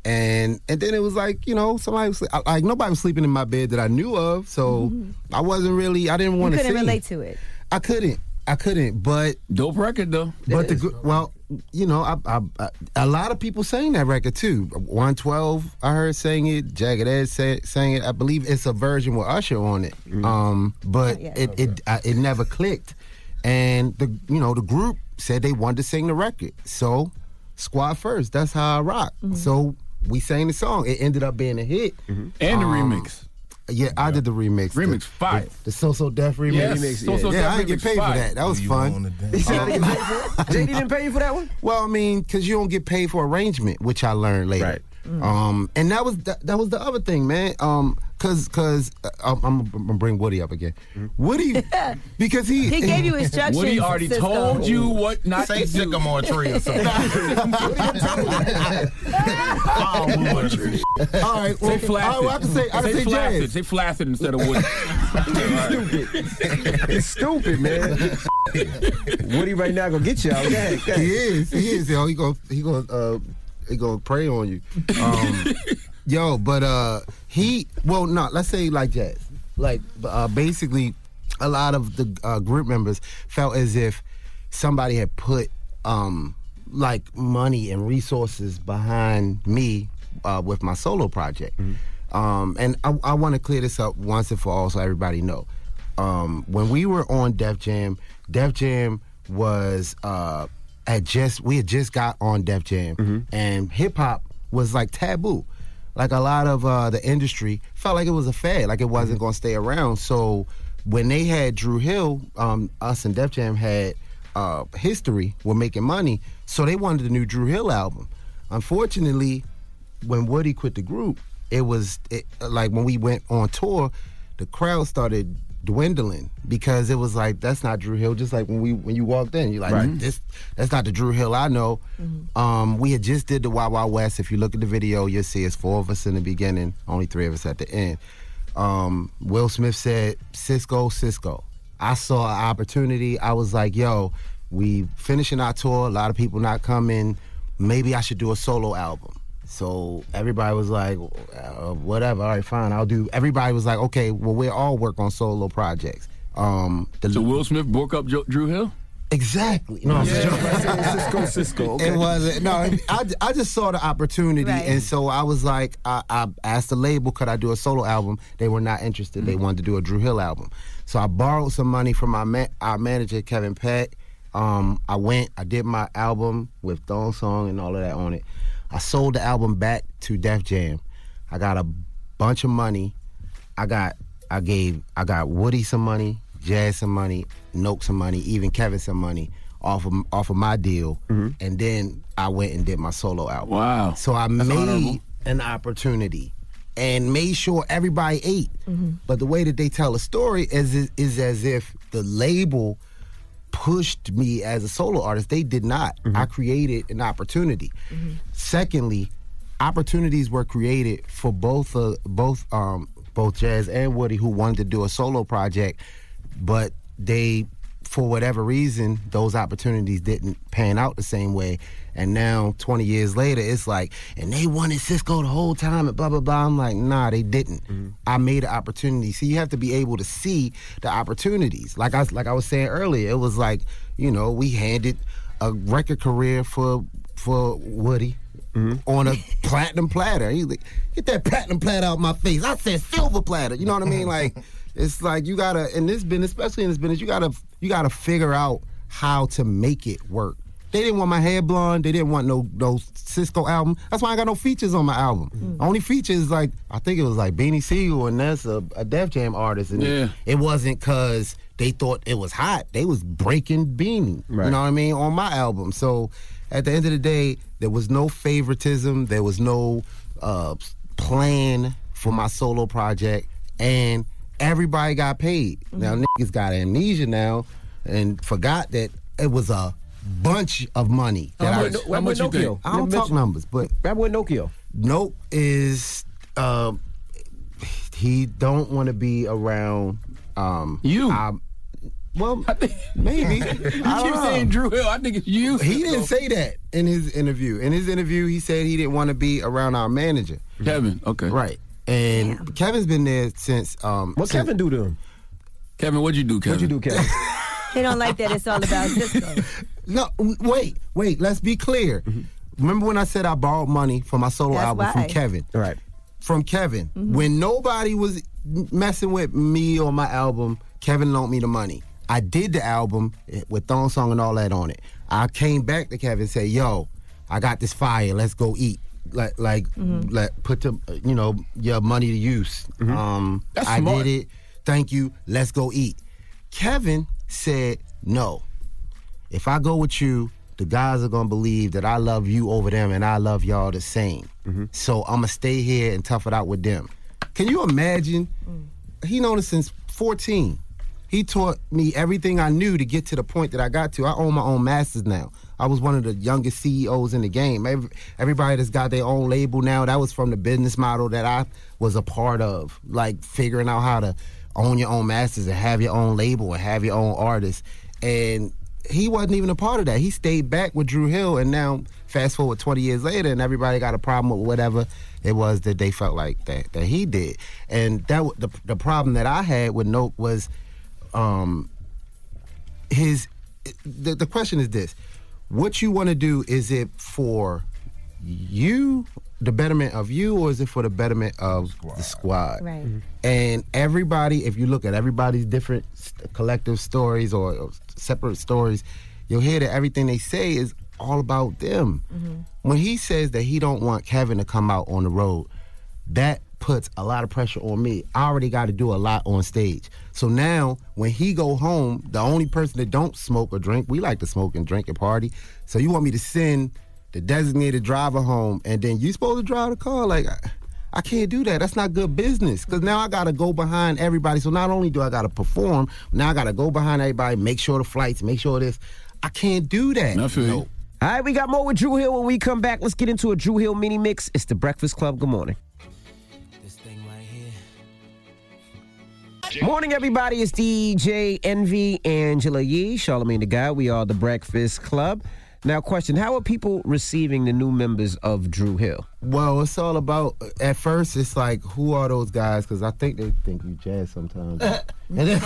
and and then it was like you know somebody was I- like nobody was sleeping in my bed that I knew of, so I wasn't really. I didn't want to couldn't sing. relate to it. I couldn't. I couldn't. But Dope record though. but the gr- well, you know, I, I, I, a lot of people sang that record too. One Twelve, I heard sang it. Jagged Edge say, sang it. I believe it's a version with Usher on it. Um, but yeah. it it uh, it never clicked, and the you know the group said they wanted to sing the record, so squad first. That's how I rock. So we sang the song. It ended up being a hit. And the Um, remix. Yeah, I did the remix. Remix the, fire. The, the So So Def remix. Yes, Remix, So So yeah, Def I didn't get remix paid for fire. that. That was You fun. on the dance. He said I didn't get paid for it? JD didn't pay you for that one? Well, I mean, because you don't get paid for arrangement, which I learned later. Right. Um, and that was that, that was the other thing, man. Um, cause cause uh, I'm, I'm gonna bring Woody up again. Woody, because he He gave you instructions. Woody already Sisqó. told you what not Say to do. sycamore tree or something. All right, well, Say flaccid. all right, well, I can say I can say, flaccid. jazz. Say flaccid instead of Woody. It's stupid, man. Woody right now gonna get you out. Go ahead, go ahead. He is. He is. Yo, he gonna he gonna uh he gonna prey on you. Um, yo, but uh he well no, let's say like jazz. Like uh basically a lot of the uh, group members felt as if somebody had put um like money and resources behind me uh, with my solo project. Um, and I, I want to clear this up once and for all so everybody know. Um, when we were on Def Jam, Def Jam was uh, had just we had just got on Def Jam, and hip hop was like taboo. Like a lot of uh, the industry felt like it was a fad, like it wasn't going to stay around. So when they had Dru Hill, um, us and Def Jam had uh, history with making money, so they wanted the new Dru Hill album. Unfortunately, when Woody quit the group, it was it, like when we went on tour, the crowd started dwindling because it was like that's not Dru Hill. Just like when we when you walked in, you're like this that's not the Dru Hill I know. Um, we had just did the Wild Wild West. If you look at the video, you'll see it's four of us in the beginning, only three of us at the end. Um, Will Smith said, "Sisqó, Sisqó." I saw an opportunity. I was like, "Yo, we finishing our tour. A lot of people not coming. Maybe I should do a solo album." So everybody was like, uh, "Whatever, all right, fine, I'll do." Everybody was like, "Okay, well, we all work on solo projects." Um, the, So Will Smith broke up Jo- Dru Hill. Exactly. No, I'm joking. Sisqó, Sisqó. Okay. It wasn't. No, I, I just saw the opportunity, Right. and so I was like, I, I asked the label, could I do a solo album? They were not interested. They wanted to do a Dru Hill album. So I borrowed some money from my ma- our manager Kevin Peck. Um, I went, I did my album with Thong Song and all of that on it. I sold the album back to Def Jam. I got a bunch of money. I got, I gave, I got Woody some money, Jazz some money, Noke some money, even Kevin some money off of off of my deal, mm-hmm. and then I went and did my solo album. Wow. So I That's made honorable. an opportunity and made sure everybody ate. Mm-hmm. But the way that they tell a story is is as if the label pushed me as a solo artist. They did not. I created an opportunity. Secondly, opportunities were created for both uh, both um, both Jazz and Woody who wanted to do a solo project, but they for whatever reason those opportunities didn't pan out the same way. And now 20 years later it's like and they wanted Sisqó the whole time and blah blah blah. I'm like, nah, they didn't. Mm-hmm. I made an opportunity. So you have to be able to see the opportunities. Like I like I was saying earlier, it was like, you know, we handed a record career for for Woody mm-hmm. on a platinum platter. He's like, get that platinum platter out my face. I said silver platter. You know what I mean? Like, it's like you gotta in this business, especially in this business, you gotta you gotta figure out how to make it work. They didn't want my hair blonde. They didn't want no no Sisqó album. That's why I got no features on my album. Only features like I think it was like Beanie Sigel and that's a, a Def Jam artist. And Yeah. it wasn't cause they thought it was hot. They was breaking Beanie. You know what I mean? On my album. So at the end of the day, there was no favoritism. There was no uh, plan for my solo project, and everybody got paid. Now niggas got amnesia now and forgot that it was a bunch of money. That How I, much- how much you think? I don't talk numbers, but Rap with Nokio. Nope is uh, he don't want to be around um you. well, maybe. You I keep know. saying Dru Hill. I think it's you. He didn't say that in his interview. In his interview, he said he didn't want to be around our manager, Kevin. Okay, right. And Kevin's been there since. Um, What since- Kevin do to him? Kevin, what'd you do, Kevin? What'd you do, Kevin? They don't like that it's all about Sisqó. No, wait, wait. Let's be clear. Mm-hmm. Remember when I said I borrowed money for my solo That's album why. from Kevin? Right. From Kevin. Mm-hmm. When nobody was messing with me or my album, Kevin loaned me the money. I did the album with Thong Song and all that on it. I came back to Kevin and said, "Yo, I got this fire. Let's go eat." Like, mm-hmm. like, like, put the, you know, your money to use. Um, That's I smart. did it. Thank you. Let's go eat. Kevin said, "No, if I go with you, the guys are gonna believe that I love you over them and I love y'all the same. Mm-hmm. So I'm gonna stay here and tough it out with them. Can you imagine? Mm. He known us since 14. He taught me everything I knew to get to the point that I got to. I own my own masters now. I was one of the youngest CEOs in the game. Every, everybody that's got their own label now, that was from the business model that I was a part of. Like figuring out how to own your own masters and have your own label and have your own artist. And he wasn't even a part of that. He stayed back with Dru Hill, and now fast forward 20 years later, and everybody got a problem with whatever it was that they felt like that that he did. And that the the problem that I had with Nope was, um, his. The, the question is this: What you want to do? Is it for you, the betterment of you, or is it for the betterment of the squad? Right. Mm-hmm. And everybody, if you look at everybody's different s- collective stories or, or separate stories, you'll hear that everything they say is all about them. Mm-hmm. When he says that he don't want Kevin to come out on the road, that puts a lot of pressure on me. I already got to do a lot on stage. So now when he go home, the only person that don't smoke or drink, we like to smoke and drink and party. So you want me to send the designated driver home and then you supposed to drive the car like I, I can't do that. That's not good business. Cause now I gotta go behind everybody. So not only do I gotta perform, now I gotta go behind everybody, make sure the flights, make sure this. I can't do that. I feel you. No. All right, we got more with Dru Hill when we come back. Let's get into a Dru Hill mini mix. It's the Breakfast Club. Good morning. Morning, everybody. It's DJ Envy, Angela Yee, Charlemagne the Guy. We are the Breakfast Club. Now, question: How are people receiving the new members of Dru Hill? Well, it's all about. At first, it's like, who are those guys? Because I think they think you jazz sometimes. and then,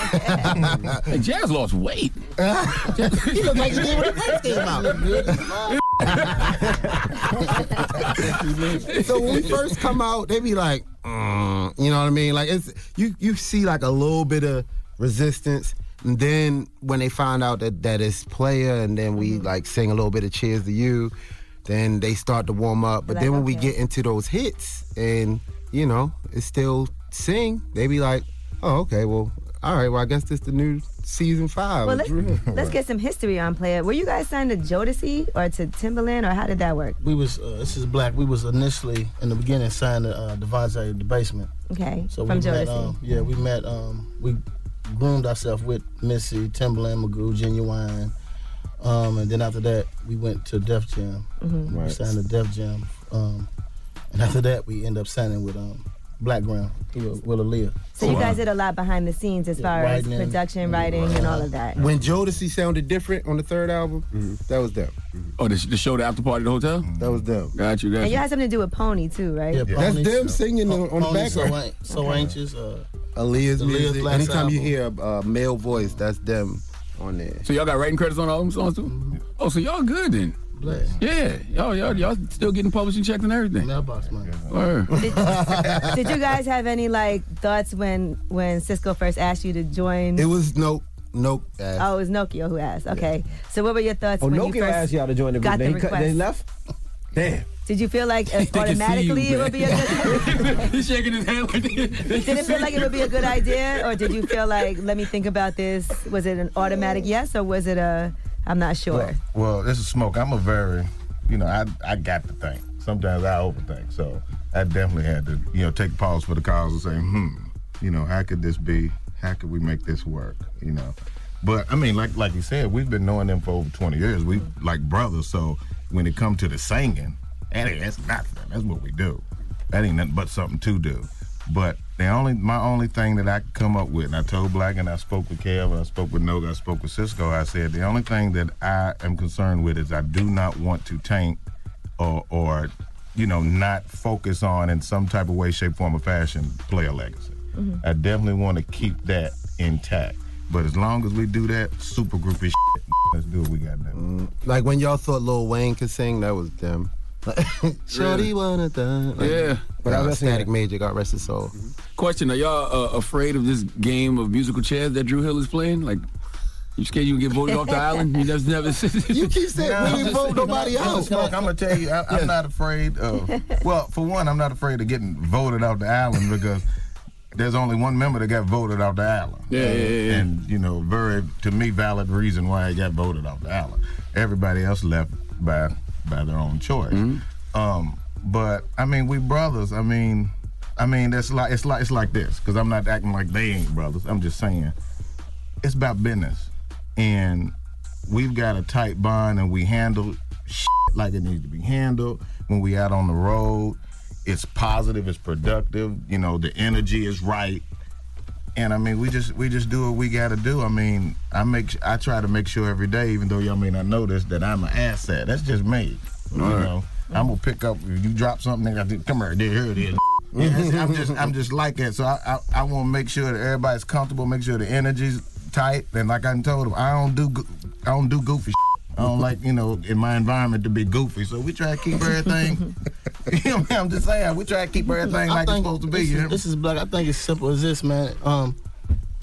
Hey, Jazz lost weight. he looked like he did when the first came out. so when we first come out, they be like, mm, you know what I mean? Like it's you you see like a little bit of resistance. And then when they find out that that it's Playa, and then we like sing a little bit of "Cheers to You," then they start to warm up. But Like, then when we get into those hits, and you know, it's still sing, they be like, "Oh, okay, well, all right, well, I guess this the new season five." Well, let's, let's get some history on Playa. Were you guys signed to Jodeci or to Timbaland, or how did that work? We was uh, this is black. We was initially in the beginning signed to uh, DeVante the basement. Okay, So from we met. Jodeci. Um, yeah, we met. Um, we boomed ourselves with Missy, Timbaland, Magoo, Ginuwine. Um, and then after that, we went to Def Jam. Mhm. We signed to Def Jam. Um, and after that, we end up signing with um, Blackground, Willa Leah. So you guys did a lot behind the scenes as Yeah, far as writing and- production, writing, and all of that. When Jodeci sounded different on the third album, mm-hmm. that was them. Oh, the, the show, the after party, at the hotel. Mm-hmm. That was them. Got you, got And you. you had something to do with Pony too, right? Yeah, That's Pony, them so- singing on, on the Pony, so, background. An- so anxious. Uh, Aaliyah's Aaliyah's music. last Anytime you hear a, a male voice, that's them on there. So y'all got writing credits on all them songs too? Mm-hmm. Oh, so y'all good then? Bless. Yeah, y'all, y'all, y'all still getting publishing checks and everything. Mailbox money. Word. Did you guys have any like thoughts when when Sisqó first asked you to join? It was no, nope. ass. Oh, it was Nokio who asked. Okay, so what were your thoughts Oh, when Nokio you first asked y'all to join the group. got They, the request? they left. Damn. Did you feel like They can see you, automatically it would be a good? He's shaking his hand like Did it feel like it would be a good idea, or did you feel like let me think about this? Was it an automatic yes, or was it a I'm not sure? Well, well, this is smoke. I'm a very, you know, I I got to think. Sometimes I overthink. So I definitely had to, you know, take pause for the cause and say, hmm, you know, how could this be? How could we make this work? You know. But I mean, like like you said, we've been knowing them for over 20 years. We like brothers. So when it comes to the singing, that ain't, that's nothing. That's what we do. That ain't nothing but something to do. But the only my only thing that I could come up with, and I told Black and I spoke with Kev, I spoke with Noga, I spoke with Sisqó, I said the only thing that I am concerned with is I do not want to taint or or you know, not focus on in some type of way, shape, form, or fashion, Playa legacy. Mm-hmm. I definitely want to keep that intact. But as long as we do that, super groupie shit, let's do what we got to do. Mm, like when y'all thought Lil Wayne could sing, that was them. Shorty wanna dance. Yeah. But I uh, was listening Static Major got rest his soul. Question: Are y'all uh, afraid of this game of musical chairs that Dru Hill is playing? Like, you scared you can get voted off the island? You never, never. You keep saying we didn't vote nobody out. Smoke, I'm gonna tell you, I, I'm not afraid of. Well, for one, I'm not afraid of getting voted off the island because there's only one member that got voted off the island. Yeah, yeah, yeah, yeah. And you know, very to me valid reason why he got voted off the island. Everybody else left by by their own choice. Mm-hmm. Um, but I mean, we brothers. I mean, I mean, that's like it's like it's like this because I'm not acting like they ain't brothers. I'm just saying it's about business, and we've got a tight bond, and we handle shit like it needs to be handled. When we out on the road, it's positive, it's productive. You know, the energy is right. And I mean, we just we just do what we got to do. I mean, I make I try to make sure every day, even though y'all may not notice that I'm an asset. That's just me. You All right. know, I'm gonna pick up if you drop something. I think, come here, there, here it is. Yeah, I'm just I'm just like that. So I I, I want to make sure that everybody's comfortable. Make sure the energy's tight. And like I told them, I don't do I don't do goofy. I don't like you know in my environment to be goofy. So we try to keep everything. you know? I'm just saying we try to keep everything I like it's supposed to be. This, You is, know? this is black. I think it's simple as this, man. Um,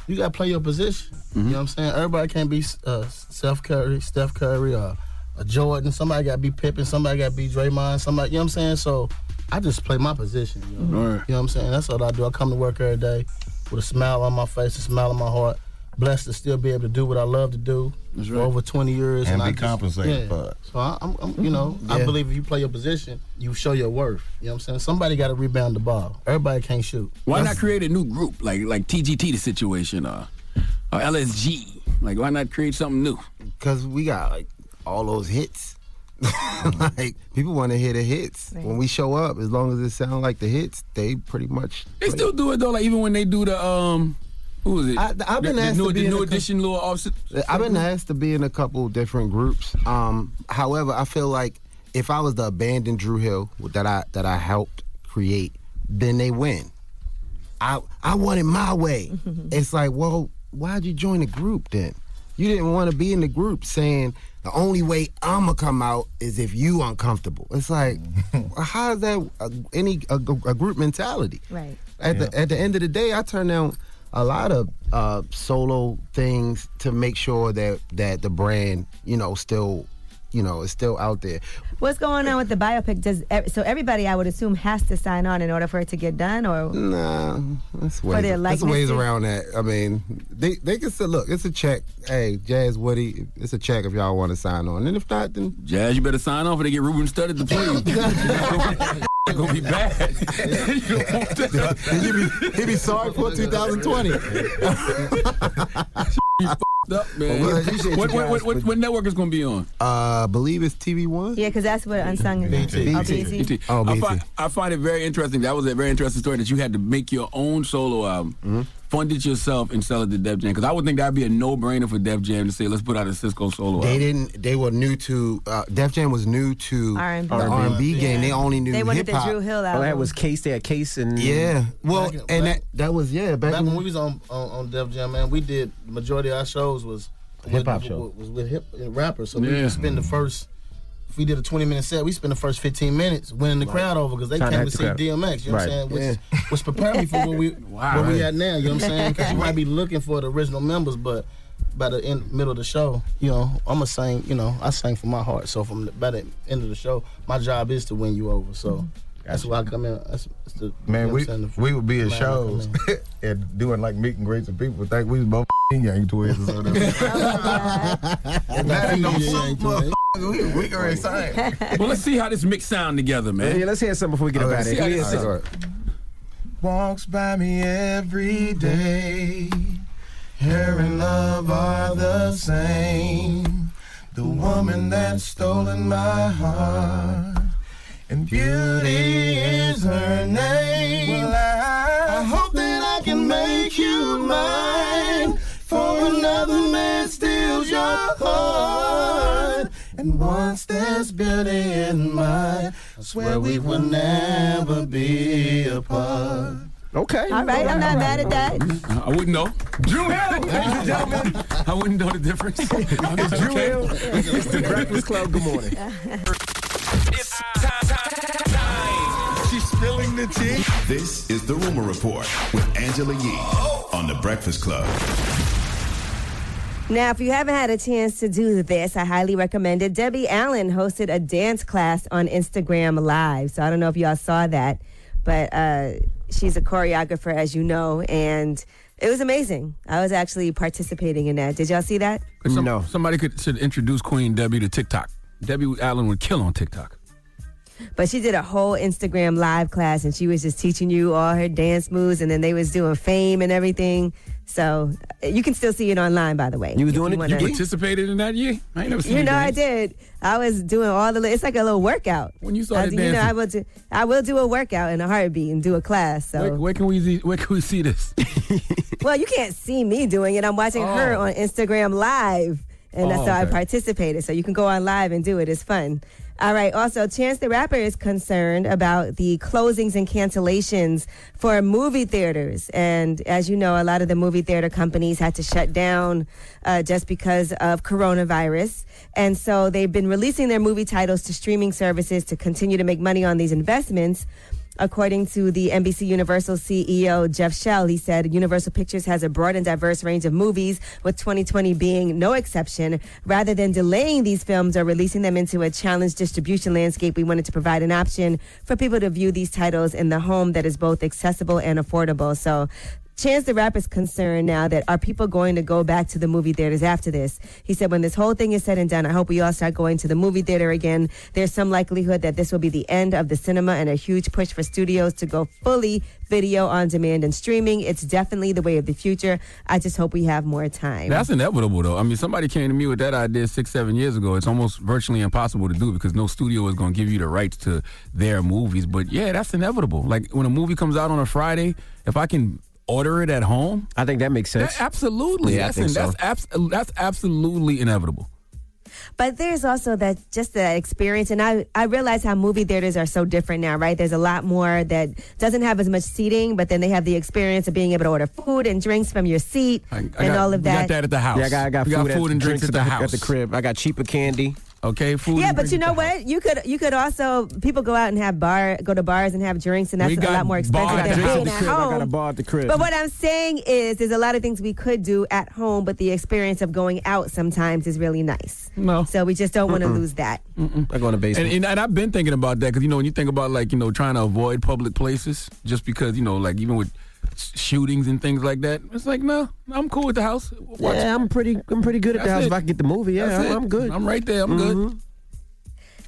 you gotta play your position. You know what I'm saying? Everybody can't be uh, Steph Curry, Steph Curry, or a Jordan. Somebody gotta be Pippen. Somebody gotta be Draymond. Somebody, you know what I'm saying? So I just play my position. You know, Right. you know what I'm saying? That's all I do. I come to work every day with a smile on my face, a smile on my heart. Blessed to still be able to do what I love to do That's for over 20 years, And I be compensated yeah. for it. So I, I'm, I'm, you know, I believe if you play your position, you show your worth. You know what I'm saying? Somebody got to rebound the ball. Everybody can't shoot. Why not create a new group like like TGT the situation or, or LSG? Like, why not create something new? Because we got like all those hits. like people want to hear the hits. When we show up, as long as it sounds like the hits, they pretty much. They still do it though. Like even when they do the um, who is it? I- I've been the, asked the new, to be the in new a co- edition little offset. I've been asked to be in a couple different groups. Um, however, I feel like if I was the abandoned Dru Hill that I that I helped create, then they win. I I want it my way. it's like, well, why'd you join the group then? You didn't want to be in the group saying the only way I'ma come out is if you uncomfortable. It's like, how is that a, any a, a group mentality? Right. At the at the end of the day, I turn down a lot of uh, solo things to make sure that that the brand, you know, still, you know, is still out there. What's going on with the biopic? Does so everybody I would assume has to sign on in order for it to get done, or Nah, that's For ways, their that's ways around that. I mean, they they can still look. It's a check. Hey, Jazz Woody, it's a check if y'all want to sign on, and if not, then Jazz, you better sign off or they get Ruben Studdard to play. It's gonna be bad. you don't want that. he, be, he be sorry for 2020. Up, man. Well, I what, what, what, what, network is gonna be on? Uh, believe it's TV One. Yeah, because that's what Unsung is. BT. Oh, BT. BT. Oh, I, find, I find it very interesting. That was a very interesting story that you had to make your own solo album, Mm-hmm. Fund it yourself, and sell it to Def Jam. Because I would think that'd be a no-brainer for Def Jam to say, "Let's put out a Sisqó solo They album." didn't. They were new to. Uh, Def Jam was new to R&B. the R and B game. They only knew They wanted hip hop. the Dru Hill All I album. had was Case. They had Case and Yeah. Well, Back and back- that that was yeah. Back, Back in, when we was on, on on Def Jam, man, we did majority of our shows was Hip-hop show. was with hip rappers. So we Yeah. would spend the first. If we did a 20 minute set, we spent the first 15 minutes winning the crowd over because they Trying came hype to see. DMX. You know Right. what I'm saying? Which, which prepared me for where we Wow. where we at now. You know what I'm saying? Because you might be looking for the original members, but by the end middle of the show, you know, I'm gonna sing. You know, I sing from my heart. So from the, by the end of the show, my job is to win you over. So. That's why I come in. That's, that's the, Man, we what I'm saying, the- we would be at man, I come shows and doing like meet and greets and people would think we was both young twins or something. that ain't no soup, motherfucker. We, we can already well, let's see how this mix sound together, man. Yeah, let's hear something before we get All up right, out of see how here. this Give me a sound. second. Walks by me every day. Her and love are the same. The woman that's stolen my heart. And beauty is her name. Well, I, I hope that I can make you mine. For another man steals your heart. And once there's beauty in mine, I swear we will never be apart. Okay. All right, I'm not mad at that. I wouldn't know. Dru Hill, ladies and gentlemen. I wouldn't know the difference. It's Dru Hill. It's the Breakfast Club. Good morning. Spilling the tea. This is the Rumor Report with Angela Yee on the Breakfast Club. Now, if you haven't had a chance to do this, I highly recommend it. Debbie Allen hosted a dance class on Instagram Live. So I don't know if y'all saw that, but uh, she's a choreographer, as you know, and it was amazing. I was actually participating in that. Did y'all see that? Some- No. Somebody could should introduce Queen Debbie to TikTok. Debbie Allen would kill on TikTok. But she did a whole Instagram live class and she was just teaching you all her dance moves and then they was doing fame and everything. So you can still see it online, by the way. You if doing it? wanna- You participated in that? Yeah, I ain't never seen You you know I did. I was doing all the. It's like a little workout. When you I, started do- you know. I will do. I will do a workout in a heartbeat and do a class. So, Where, where can we see? Where can we see this? well, you can't see me doing it. I'm watching her Oh. on Instagram Live, and Oh, that's how I participated. So you can go on live and do it. It's fun. All right. Also, Chance the Rapper is concerned about the closings and cancellations for movie theaters. And as you know, a lot of the movie theater companies had to shut down uh, just because of coronavirus. And so they've been releasing their movie titles to streaming services to continue to make money on these investments. According to the NBC Universal CEO Jeff Shell, he said Universal Pictures has a broad and diverse range of movies, with 2020 being no exception. Rather than delaying these films or releasing them into a challenged distribution landscape, we wanted to provide an option for people to view these titles in the home that is both accessible and affordable. So Chance the Rapper is concerned now that are people going to go back to the movie theaters after this? He said, when this whole thing is said and done, I hope we all start going to the movie theater again. There's some likelihood that this will be the end of the cinema and a huge push for studios to go fully video on demand and streaming. It's definitely the way of the future. I just hope we have more time. That's inevitable, though. I mean, somebody came to me with that idea six, seven years ago. It's almost virtually impossible to do because no studio is going to give you the rights to their movies. But yeah, that's inevitable. Like when a movie comes out on a Friday, if I can order it at home, I think that makes sense. that- absolutely. Yeah, I that's, think in- so. that's, abs- that's absolutely inevitable. But there's also that just the experience, and I I realize how movie theaters are so different now, right? There's a lot more that doesn't have as much seating, but then they have the experience of being able to order food and drinks from your seat I, I and got, all of we that. got that at the house. Yeah, I got, I got food, got food at, and drinks at the, house. At the crib. I got cheaper candy. Okay, food. yeah, but you know the house. what? You could you could also people go out and have bar go to bars and have drinks, and that's We a lot more expensive bar than drinks at at crib. I got a home. bar at the crib. But what I'm saying is, there's a lot of things we could do at home, but the experience of going out sometimes is really nice. No. So we just don't want to lose that. I go in the basement. And, and, and I've been thinking about that because you know when you think about like you know trying to avoid public places just because you know like even with sh- shootings and things like that it's like no I'm cool with the house. Watch- yeah, I'm pretty. I'm pretty good at the That's house. it. If I can get the movie, yeah, I'm. I'm good. I'm right there. I'm good.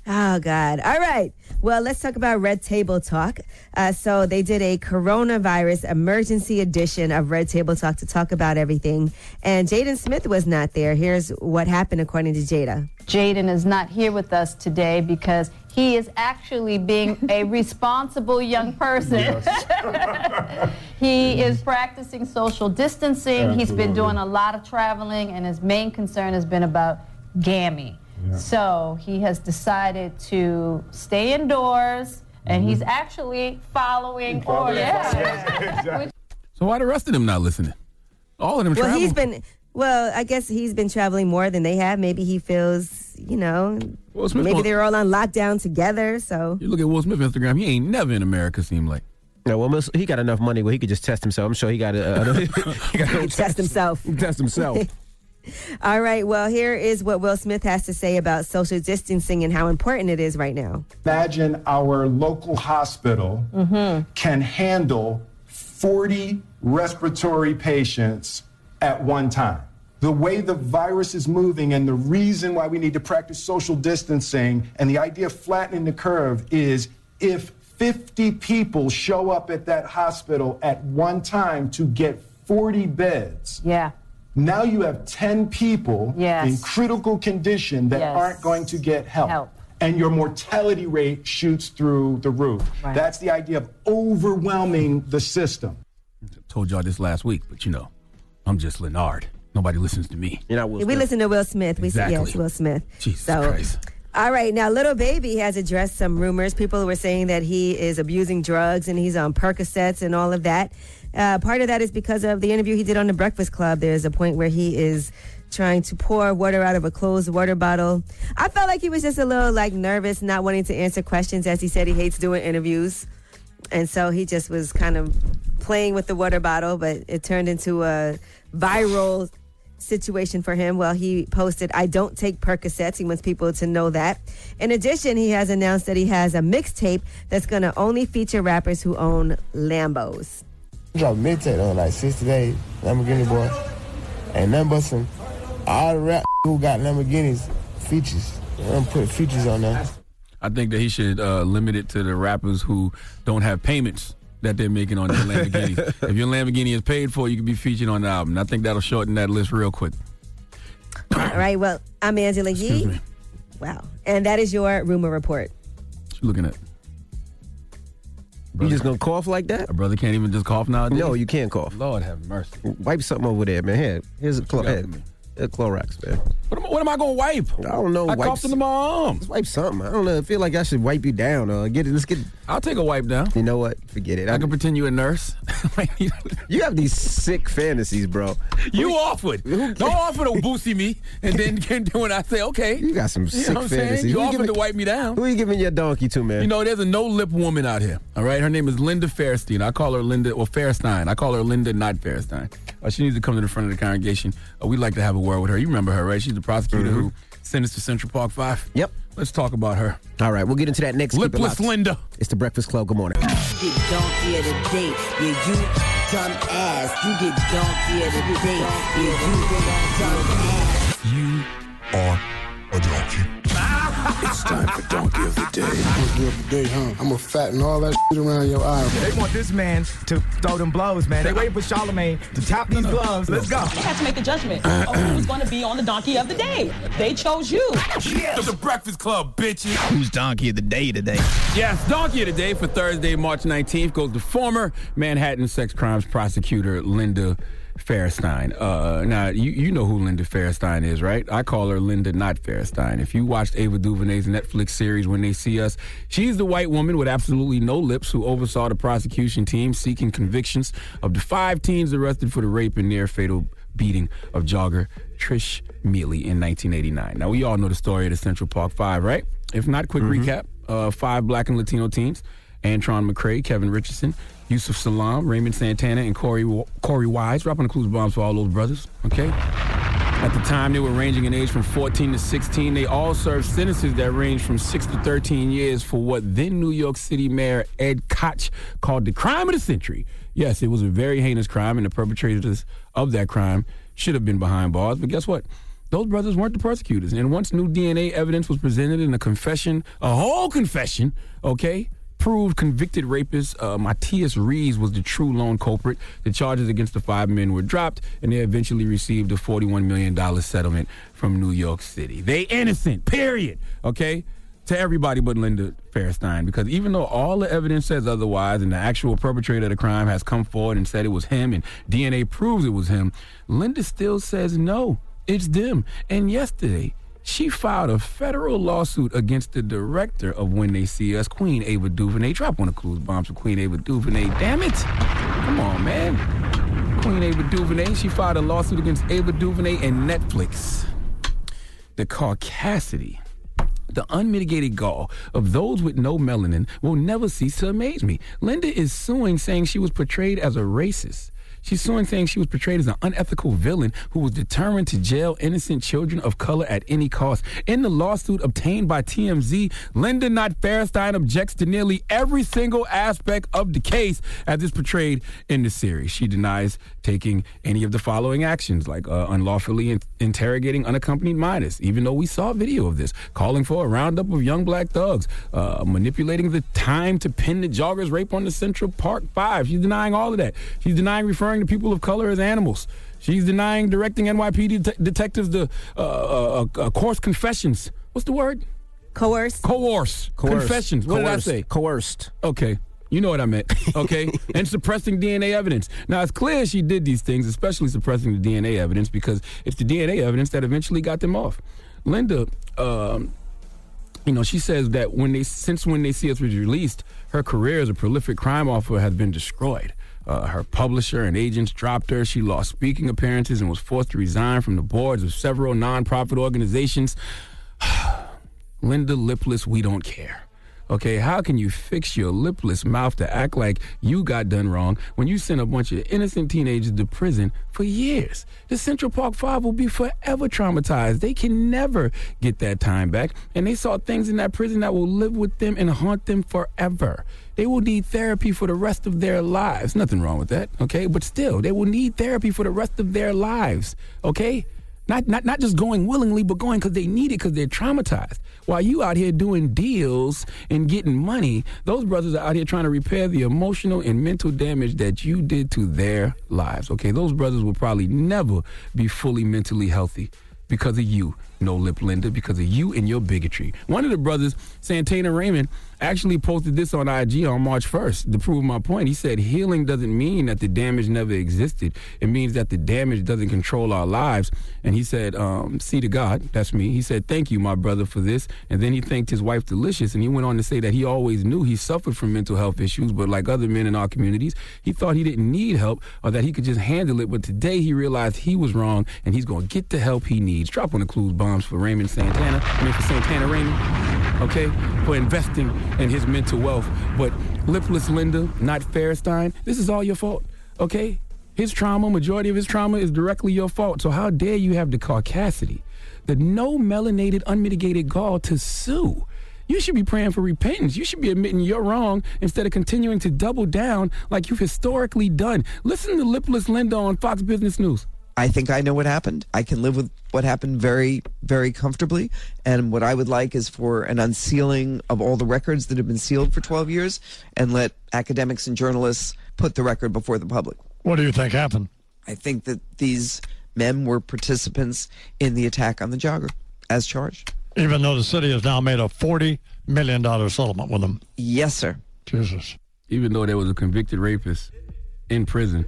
Oh, God. All right. Well, let's talk about Red Table Talk. Uh, so, they did a coronavirus emergency edition of Red Table Talk to talk about everything. And Jaden Smith was not there. Here's what happened, according to Jada. Jaden is not here with us today because he is actually being a responsible young person. he is practicing social distancing. He's been doing a lot of traveling, and his main concern has been about Gammy. So he has decided to stay indoors, and he's actually following orders. Yeah. So why the rest of them not listening? All of them Well, travel. he's been, well, I guess he's been traveling more than they have. Maybe he feels, you know, Will Smith maybe they're all on lockdown together. So, You look at Will Smith Instagram. He ain't never in America. Seem like. No, well, he got enough money where he could just test himself. I'm sure he got a. Uh, he got he test himself. test himself. All right. Well, here is what Will Smith has to say about social distancing and how important it is right now. Imagine our local hospital can handle 40 respiratory patients at one time. The way the virus is moving and the reason why we need to practice social distancing and the idea of flattening the curve is if 50 people show up at that hospital at one time to get 40 beds. Yeah. Now you have 10 people Yes. in critical condition that Yes. aren't going to get help. Help. And your mortality rate shoots through the roof. Right. That's the idea of overwhelming the system. I Told y'all this last week, but you know, I'm just Leonard. Nobody listens to me. You know, we listen to Will Smith. We said yes, Will Smith. Jesus so, Christ. all right. Now, Lil Baby has addressed some rumors. People were saying that he is abusing drugs and he's on Percocets and all of that. Uh, part of that is because of the interview he did on the Breakfast Club. There's a point where he is trying to pour water out of a closed water bottle. I felt like he was just a little like nervous, not wanting to answer questions, as he said he hates doing interviews. And so he just was kind of playing with the water bottle, but it turned into a viral situation for him. Well, he posted, I don't take Percocets. He wants people to know that. In addition, he has announced that he has a mixtape that's going to only feature rappers who own Lambos. Drop mixtape on like 60 days, Lamborghini boy. And nothing but some all the rap who got Lamborghinis features. They don't put features on there. I think that he should uh, limit it to the rappers who don't have payments that they're making on their Lamborghini. if your Lamborghini is paid for, you can be featured on the album. And I think that'll shorten that list real quick. All right. Well, I'm Angela Excuse Yee. me. Wow. And that is your rumor report. What you looking at? You just gonna cough like that? A brother can't even just cough nowadays. No, you can't cough. Lord have mercy. Wipe something over there, man. Here, here's a Clor- got here, for me? here's Clorox, man. What am, I- what am I going to wipe? I don't know. I wipe coughed into my arm. Just wipe something. I don't know. I feel like I should wipe you down. Uh, get it. Let's get. I'll take a wipe down. You know what? Forget it. I can pretend you a nurse. you have these sick fantasies, bro. You offered. Don't offer to boosty me and then can do when I say, okay. You got some You sick know what I'm saying? fantasies. You Who offered giving- to wipe me down. Who are you giving your donkey to, man? You know, there's a no lip woman out here. All right, her name is Linda Fairstein. I call her Linda or Fairstein. I call her Linda, not Fairstein. Uh, she needs to come to the front of the congregation. Uh, we'd like to have a word with her. You remember her, right? She's the prosecutor who sent us to Central Park Five. Mm-hmm. Yep. Let's talk about her. All right, we'll get into that next. Keep it Lipless. Linda. It's the Breakfast Club. Good morning. get donkey of the day. Yeah, you dumb ass. You get donkey of the day. Yeah, you dumb ass. You are a donkey. It's time for Donkey of the Day. Donkey of the Day, huh? I'm gonna fatten all that shit around your eye. They want this man to throw them blows, man. They waiting for Charlemagne to tap these gloves. Let's go. They had to make a judgment uh-uh. of oh, who's going to be on the donkey of the day. They chose you. It's the Breakfast Club, bitches. Who's donkey of the day today? Yes, donkey of the day for Thursday, March 19th goes to former Manhattan sex crimes prosecutor Linda Fairstein. Uh, now, you, you know who Linda Fairstein is, right? I call her Linda Not Fairstein. If you watched Ava DuVernay's Netflix series When They See Us, she's the white woman with absolutely no lips who oversaw the prosecution team seeking convictions of the five teens arrested for the rape and near fatal beating of jogger Trish Meili in 1989. Now, we all know the story of the Central Park Five, right? If not, quick recap. Uh, five black and Latino teens. Antron McCray, Kevin Richardson, Yusef Salaam, Raymond Santana, and Korey, Korey Wise. Dropping the clues bombs for all those brothers, okay? At the time, they were ranging in age from 14 to 16. They all served sentences that ranged from 6 to 13 years for what then New York City Mayor Ed Koch called the crime of the century. Yes, it was a very heinous crime, and the perpetrators of that crime should have been behind bars. But guess what? Those brothers weren't the persecutors. And once new DNA evidence was presented in a confession, a whole confession, okay, proved convicted rapist uh, Matias Reyes was the true lone culprit. The charges against the five men were dropped, and they eventually received a $41 million settlement from New York City. They innocent, period, okay? To everybody but Linda Fairstein, because even though all the evidence says otherwise and the actual perpetrator of the crime has come forward and said it was him and DNA proves it was him, Linda still says no, it's them. And yesterday, she filed a federal lawsuit against the director of When They See Us, Queen Ava DuVernay. Drop one of Clues bombs for Queen Ava DuVernay. Damn it. Come on, man. Queen Ava DuVernay. She filed a lawsuit against Ava DuVernay and Netflix. The caucasity, the unmitigated gall of those with no melanin will never cease to amaze me. Linda is suing saying she was portrayed as a racist. She's suing saying she was portrayed as an unethical villain who was determined to jail innocent children of color at any cost. In the lawsuit obtained by TMZ, Linda Not Fairstein objects to nearly every single aspect of the case as is portrayed in the series. She denies taking any of the following actions, like uh, unlawfully in- interrogating unaccompanied minors, even though we saw video of this, calling for a roundup of young black thugs, uh, manipulating the time to pin the joggers rape on the Central Park Five. She's denying all of that. She's denying referring to people of color as animals. She's denying directing NYPD det- detectives to uh, uh, uh, coarse confessions. What's the word? Coerce. Coerce. Coerce. Confessions. What Coerced. did I say? Coerced. Okay. You know what I meant, okay? and suppressing DNA evidence. Now, it's clear she did these things, especially suppressing the DNA evidence, because it's the DNA evidence that eventually got them off. Linda, um, you know, she says that when they since when they see us was released, her career as a prolific crime author has been destroyed. Uh, her publisher and agents dropped her. She lost speaking appearances and was forced to resign from the boards of several nonprofit organizations. Linda Lipless, we don't care. Okay, how can you fix your lipless mouth to act like you got done wrong when you sent a bunch of innocent teenagers to prison for years? The Central Park Five will be forever traumatized. They can never get that time back, and they saw things in that prison that will live with them and haunt them forever. They will need therapy for the rest of their lives. Nothing wrong with that, okay? But still, they will need therapy for the rest of their lives, okay? Not, not, not just going willingly, but going because they need it because they're traumatized. While you out here doing deals and getting money, those brothers are out here trying to repair the emotional and mental damage that you did to their lives. Okay, those brothers will probably never be fully mentally healthy because of you, No Lip Linda, because of you and your bigotry. One of the brothers, Santana Raymond, actually posted this on IG on March 1st to prove my point. He said, Healing doesn't mean that the damage never existed, it means that the damage doesn't control our lives. And he said, um, See to God, that's me. He said, Thank you, my brother, for this. And then he thanked his wife, Delicious, and he went on to say that he always knew he suffered from mental health issues, but like other men in our communities, he thought he didn't need help or that he could just handle it. But today he realized he was wrong and he's going to get the help he needs. Drop on the clues bombs for Raymond Santana. I mean, for Santana Raymond, okay, for investing in his mental wealth. But lipless Linda, not Fairstein, this is all your fault, okay? His trauma, majority of his trauma is directly your fault. So how dare you have the caucasity, the no melanated, unmitigated gall to sue? You should be praying for repentance. You should be admitting you're wrong instead of continuing to double down like you've historically done. Listen to lipless Linda on Fox Business News. I think I know what happened. I can live with what happened very, very comfortably. And what I would like is for an unsealing of all the records that have been sealed for 12 years and let academics and journalists put the record before the public. What do you think happened? I think that these men were participants in the attack on the jogger as charged. Even though the city has now made a $40 million settlement with them. Yes, sir. Jesus. Even though there was a convicted rapist in prison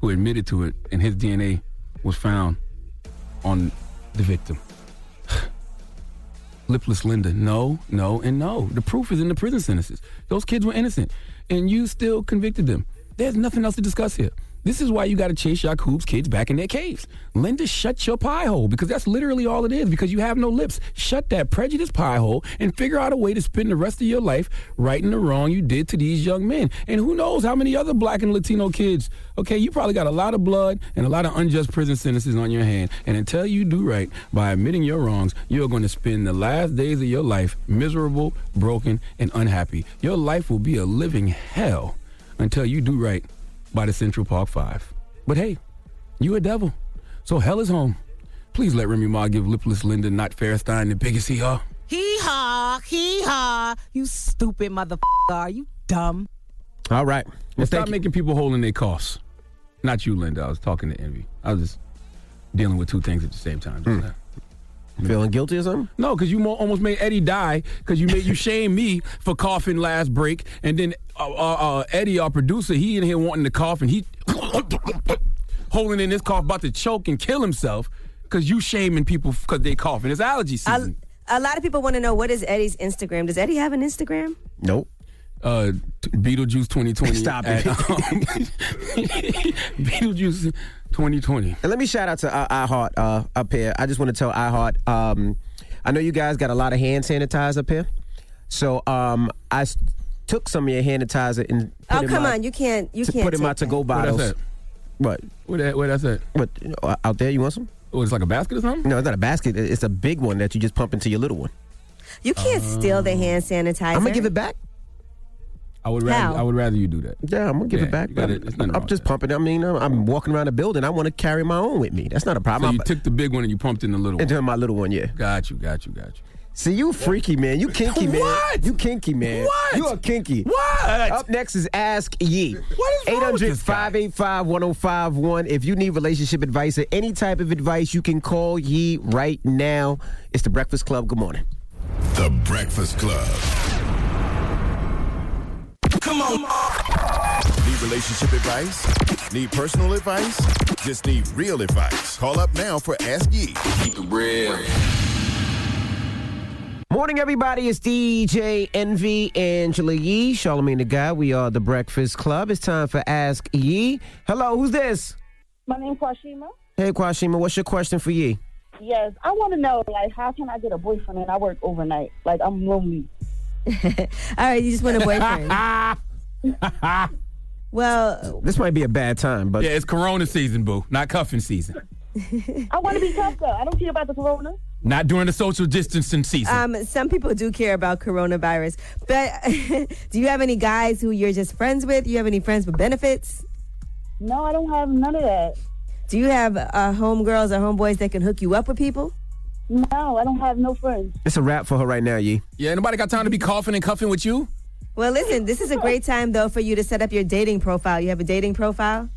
who admitted to it and his DNA was found on the victim. Lipless Linda, no, no, and no. The proof is in the prison sentences. Those kids were innocent, and you still convicted them. There's nothing else to discuss here. This is why you got to chase your Yakub's kids back in their caves. Linda, shut your pie hole because that's literally all it is because you have no lips. Shut that prejudice pie hole and figure out a way to spend the rest of your life righting the wrong you did to these young men. And who knows how many other black and Latino kids. Okay, you probably got a lot of blood and a lot of unjust prison sentences on your hand. And until you do right by admitting your wrongs, you're going to spend the last days of your life miserable, broken, and unhappy. Your life will be a living hell until you do right by the Central Park Five. But hey, you a devil, so hell is home. Please let Remy Ma give lipless Linda, not Fairstein, the biggest hee haw. Hee haw, hee haw. You stupid motherfucker. Are you dumb? All right. Well, stop making people holding their coughs. Not you, Linda. I was talking to Envy. I was just dealing with two things at the same time. Hmm. just now. Feeling guilty or something? No, because you mo- almost made Eddie die because you made you shame me for coughing last break, and then uh, uh, uh, Eddie, our producer, he in here wanting to cough, and he holding in his cough, about to choke and kill himself because you shaming people because they coughing. It's allergy A, season. a lot of people want to know what is Eddie's Instagram. Does Eddie have an Instagram? Nope. Uh, t- Beetlejuice 2020. Stop at, it. um, Beetlejuice 2020. And let me shout out to uh, iHeart uh, up here. I just want to tell iHeart. Um, I know you guys got a lot of hand sanitizer up here, so um, I s- took some of your hand sanitizer and put Oh, in come my, on. You can't. You to can't. put in my to-go that. bottles. Where that's at? What? Where that? Where that's at? What? you know, uh, out there? You want some? Oh, it's like a basket or something? No, it's not a basket. It's a big one that you just pump into your little one. You can't steal the hand sanitizer. I'm gonna give it back. I would rather. How? I would rather you do that. Yeah, I'm gonna give Yeah, it back. you gotta- there's nothing wrong I'm just pumping. it. I mean, I'm, I'm walking around the building. I want to carry my own with me. That's not a So problem. you I'm- took the big one and you pumped in the little one. into my little one, yeah. Got you. Got you. Got you. See, you freaky, man. You kinky, man. What? You kinky, man. What? You are kinky. What? Up next is Ask Yee. What is wrong with this guy? 800-585-1051. If you need relationship advice or any type of advice, you can call Yee right now. It's the Breakfast Club. Good morning. The Breakfast Club. Come on. Need relationship advice? Need personal advice? Just need real advice. Call up now for Ask Yee. Keep it real. Morning, everybody. It's DJ Envy, Angela Yee, Charlemagne the Guy. We are the Breakfast Club. It's time for Ask Yee. Hello, who's this? My name's Kwashima. Hey, Kwashima, what's your question for Yee? Yes, I want to know, like, how can I get a boyfriend and I work overnight? Like, I'm lonely. All right, you just want a boyfriend. well, This might be a bad time, but Yeah, it's Corona season, boo. Not cuffing season. I want to be tough, though. I don't care about the corona. Not during the social distancing season. um, some people do care about coronavirus, but do you have any guys who you're just friends with? You have any friends with benefits? No, I don't have none of that. Do you have uh, homegirls or homeboys that can hook you up with people? No, I don't have no friends. it's a wrap for her right now, Yee. yeah, nobody got time to be coughing and cuffing with you. Well, listen, this is a great time though for you to set up your dating profile. You have a dating profile?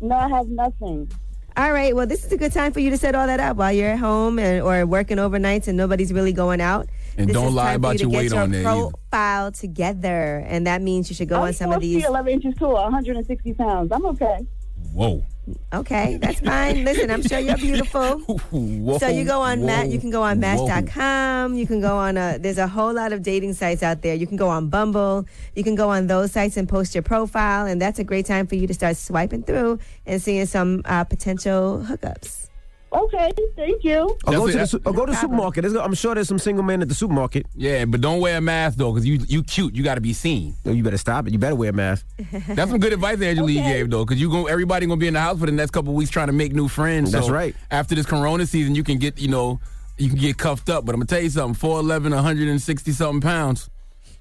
No, I have nothing. All right. Well, this is a good time for you to set all that up while you're at home and, or working overnights and nobody's really going out. And This don't lie time for about you to your get weight your on there either. profile together, and that means you should go I'm on some of four these. feet, 11 inches tall, 160 pounds. I'm okay. Whoa. Okay, that's fine. Listen, I'm sure you're beautiful. Whoa. So you go on whoa, Matt. You can go on. Match.com. You can go on a. There's a whole lot of dating sites out there. You can go on Bumble. You can go on those sites and post your profile, and that's a great time for you to start swiping through and seeing some uh, potential hookups. Okay, thank you. I'll go to the, I'll go to the supermarket. There's- I'm sure there's some single men at the supermarket. Yeah, but don't wear a mask though, because you you cute. You got to be seen. No, you better stop it. You better wear a mask. That's some good advice Angela you gave though, because you go everybody gonna be in the house for the next couple of weeks trying to make new friends. That's So right. After this Corona season, you can get you know you can get cuffed up. But I'm gonna tell you something: 4'11", 160 something pounds.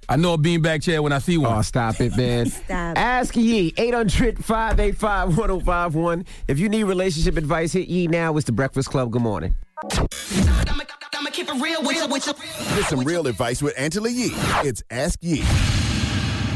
I know a beanbag chair when I see one. Oh, stop it, man. Stop. Ask Yee, 800-585-1051. If you need relationship advice, hit Yee now. It's the Breakfast Club. Good morning. I'ma keep it real with you, with you. Get some real advice with Angela Yee. It's Ask Yee.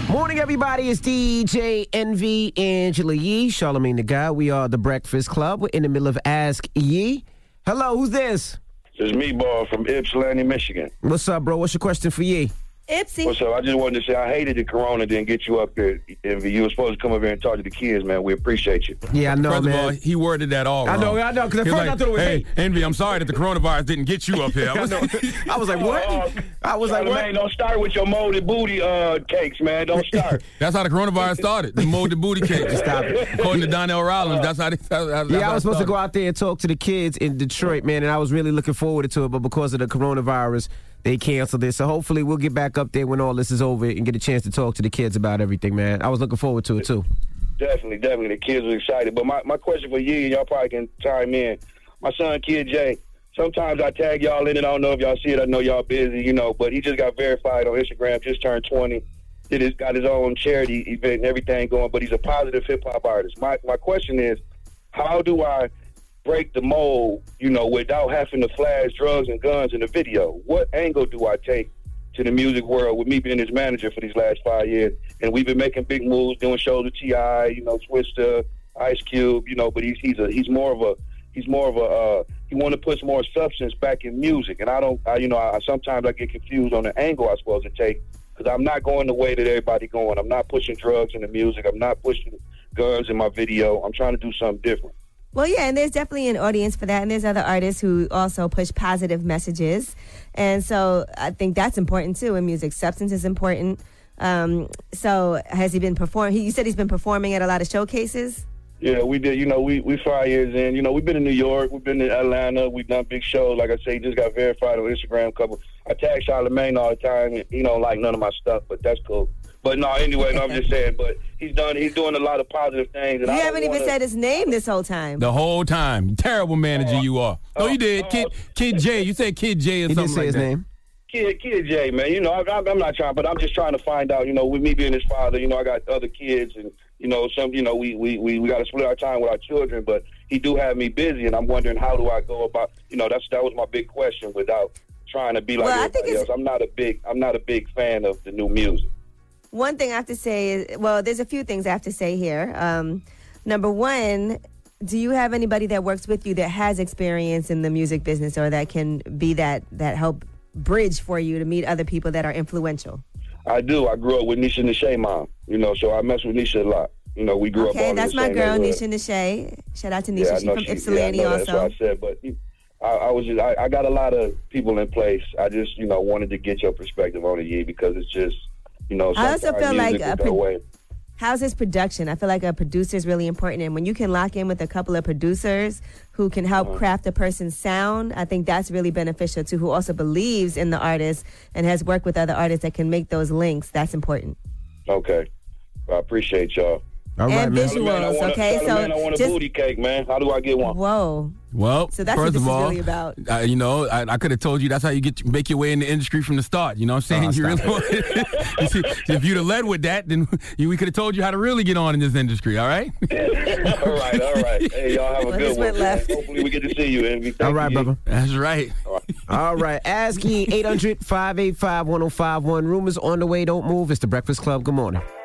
Morning, everybody. It's DJ Envy, Angela Yee, Charlemagne the Guy. We are the Breakfast Club. We're in the middle of Ask Yee. Hello, who's this? This is me, ball from Ypsilanti, Michigan. What's up, bro? What's your question for Yee? Ipsy. What's up? I just wanted to say I hated the corona didn't get you up there. Envy. You were supposed to come up here and talk to the kids, man. We appreciate you. Yeah, I know, First man. of all, he worded that all I know, wrong. I know, 'cause at He was first I thought it was hey, hate. Envy, I'm sorry that the coronavirus didn't get you up here. I I, was, know. I was like, what? I was like, what? Man, don't start with your molded booty uh, cakes, man. Don't start. That's how the coronavirus started. The molded booty cakes. Stop it. According to Donnell Rawlings, that's how. They, that's, that's Yeah, how I was it supposed to go out there and talk to the kids in Detroit, man, and I was really looking forward to it, but because of the coronavirus, they canceled it. So hopefully we'll get back up there when all this is over and get a chance to talk to the kids about everything, man. I was looking forward to it too. Definitely, definitely. The kids were excited. But my, my question for you, y'all probably can chime in. My son, Kid Jay, sometimes I tag y'all in it. I don't know if y'all see it. I know y'all busy, you know, but he just got verified on Instagram, just turned 20. Did his, got his own charity event and everything going, but he's a positive hip hop artist. My, my question is, how do I break the mold, you know, without having to flash drugs and guns in the video? What angle do I take to the music world with me being his manager for these last five years? And we've been making big moves, doing shows with T.I., you know, Twista, Ice Cube, you know, but he's he's a he's more of a he's more of a uh, he want to put more substance back in music, and I don't, I, you know, I, sometimes I get confused on the angle I'm supposed to take because I'm not going the way that everybody going. I'm not pushing drugs in the music. I'm not pushing guns in my video. I'm trying to do something different. Well, yeah, and there's definitely an audience for that, and there's other artists who also push positive messages, and so I think that's important too in music. Substance is important. Um, so, has he been performing? You said he's been performing at a lot of showcases. Yeah, we did. You know, we we five years in. You know, we've been in New York, we've been in Atlanta, we've done big shows. Like I say, just got verified on Instagram. Couple, I tag Charlemagne all the time. He don't like none of my stuff, but that's cool. But no, anyway, no, I'm just saying. But he's done. He's doing a lot of positive things. And You I haven't even wanna- said his name this whole time. The whole time. Terrible manager oh, you are. No, you oh, did. Kid oh. Kid J. You said Kid J or He did something say like his that. name. Kid, kid Jay, man. You know, I, I'm I'm not trying, but I'm just trying to find out. You know, with me being his father, you know, I got other kids, and you know, some, you know, we we we, we got to split our time with our children. But he do have me busy, and I'm wondering how do I go about. You know, that's that was my big question without trying to be like Well, I think everybody else. I'm not a big I'm not a big fan of the new music. One thing I have to say is, well, there's a few things I have to say here. Um, number one, do you have anybody that works with you that has experience in the music business or that can be that that help bridge for you to meet other people that are influential? I do. I grew up with Nisha Nisha mom. You know, so I mess with Nisha a lot. You know, we grew up. all Okay, that's my girl. Nisha Nisha. Shout out to Nisha. I She's from she- Ypsilanti yeah, know, That's also. what I said, but I, I was just, I, I got a lot of people in place. I just, you know, wanted to get your perspective on it, Yee, because it's just, you know, I also feel like a pro- How's his production? I feel like a producer is really important. And when you can lock in with a couple of producers who can help Uh-huh. craft a person's sound, I think that's really beneficial too, who also believes in the artist and has worked with other artists that can make those links. That's important. Okay, I appreciate y'all. All right, And man. visuals, Charlemagne, I want a- okay? So Charlemagne, I want a just- booty cake, man. How do I get one? Whoa. Well, So that's first what this of is all, really about. Uh, you know, I, I could have told you that's how you get make your way in the industry from the start. You know what I'm saying? Oh, you stop really you see, if you'd have led with that, then you, we could have told you how to really get on in this industry. All right? all right, all right. Hey, y'all have a Well, good one. left. Hopefully, we get to see you, Envy. Thank All right, you, brother. That's right. All right. Ask Yee 800 585 1051. Rumors on the way. Don't move. It's the Breakfast Club. Good morning. Morning,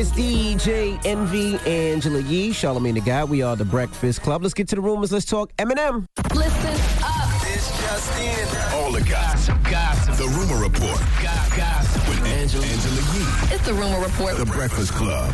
everybody. It's DJ Envy, Angela Yee, Charlemagne the Guy. We are the Breakfast Club. Let's get to the rumors. Let's talk Eminem. Listen up. It's just in. All the gossip. Gossip. The rumor report. Gossip. With Angela, Angela Yee. It's the rumor report. The Breakfast Club.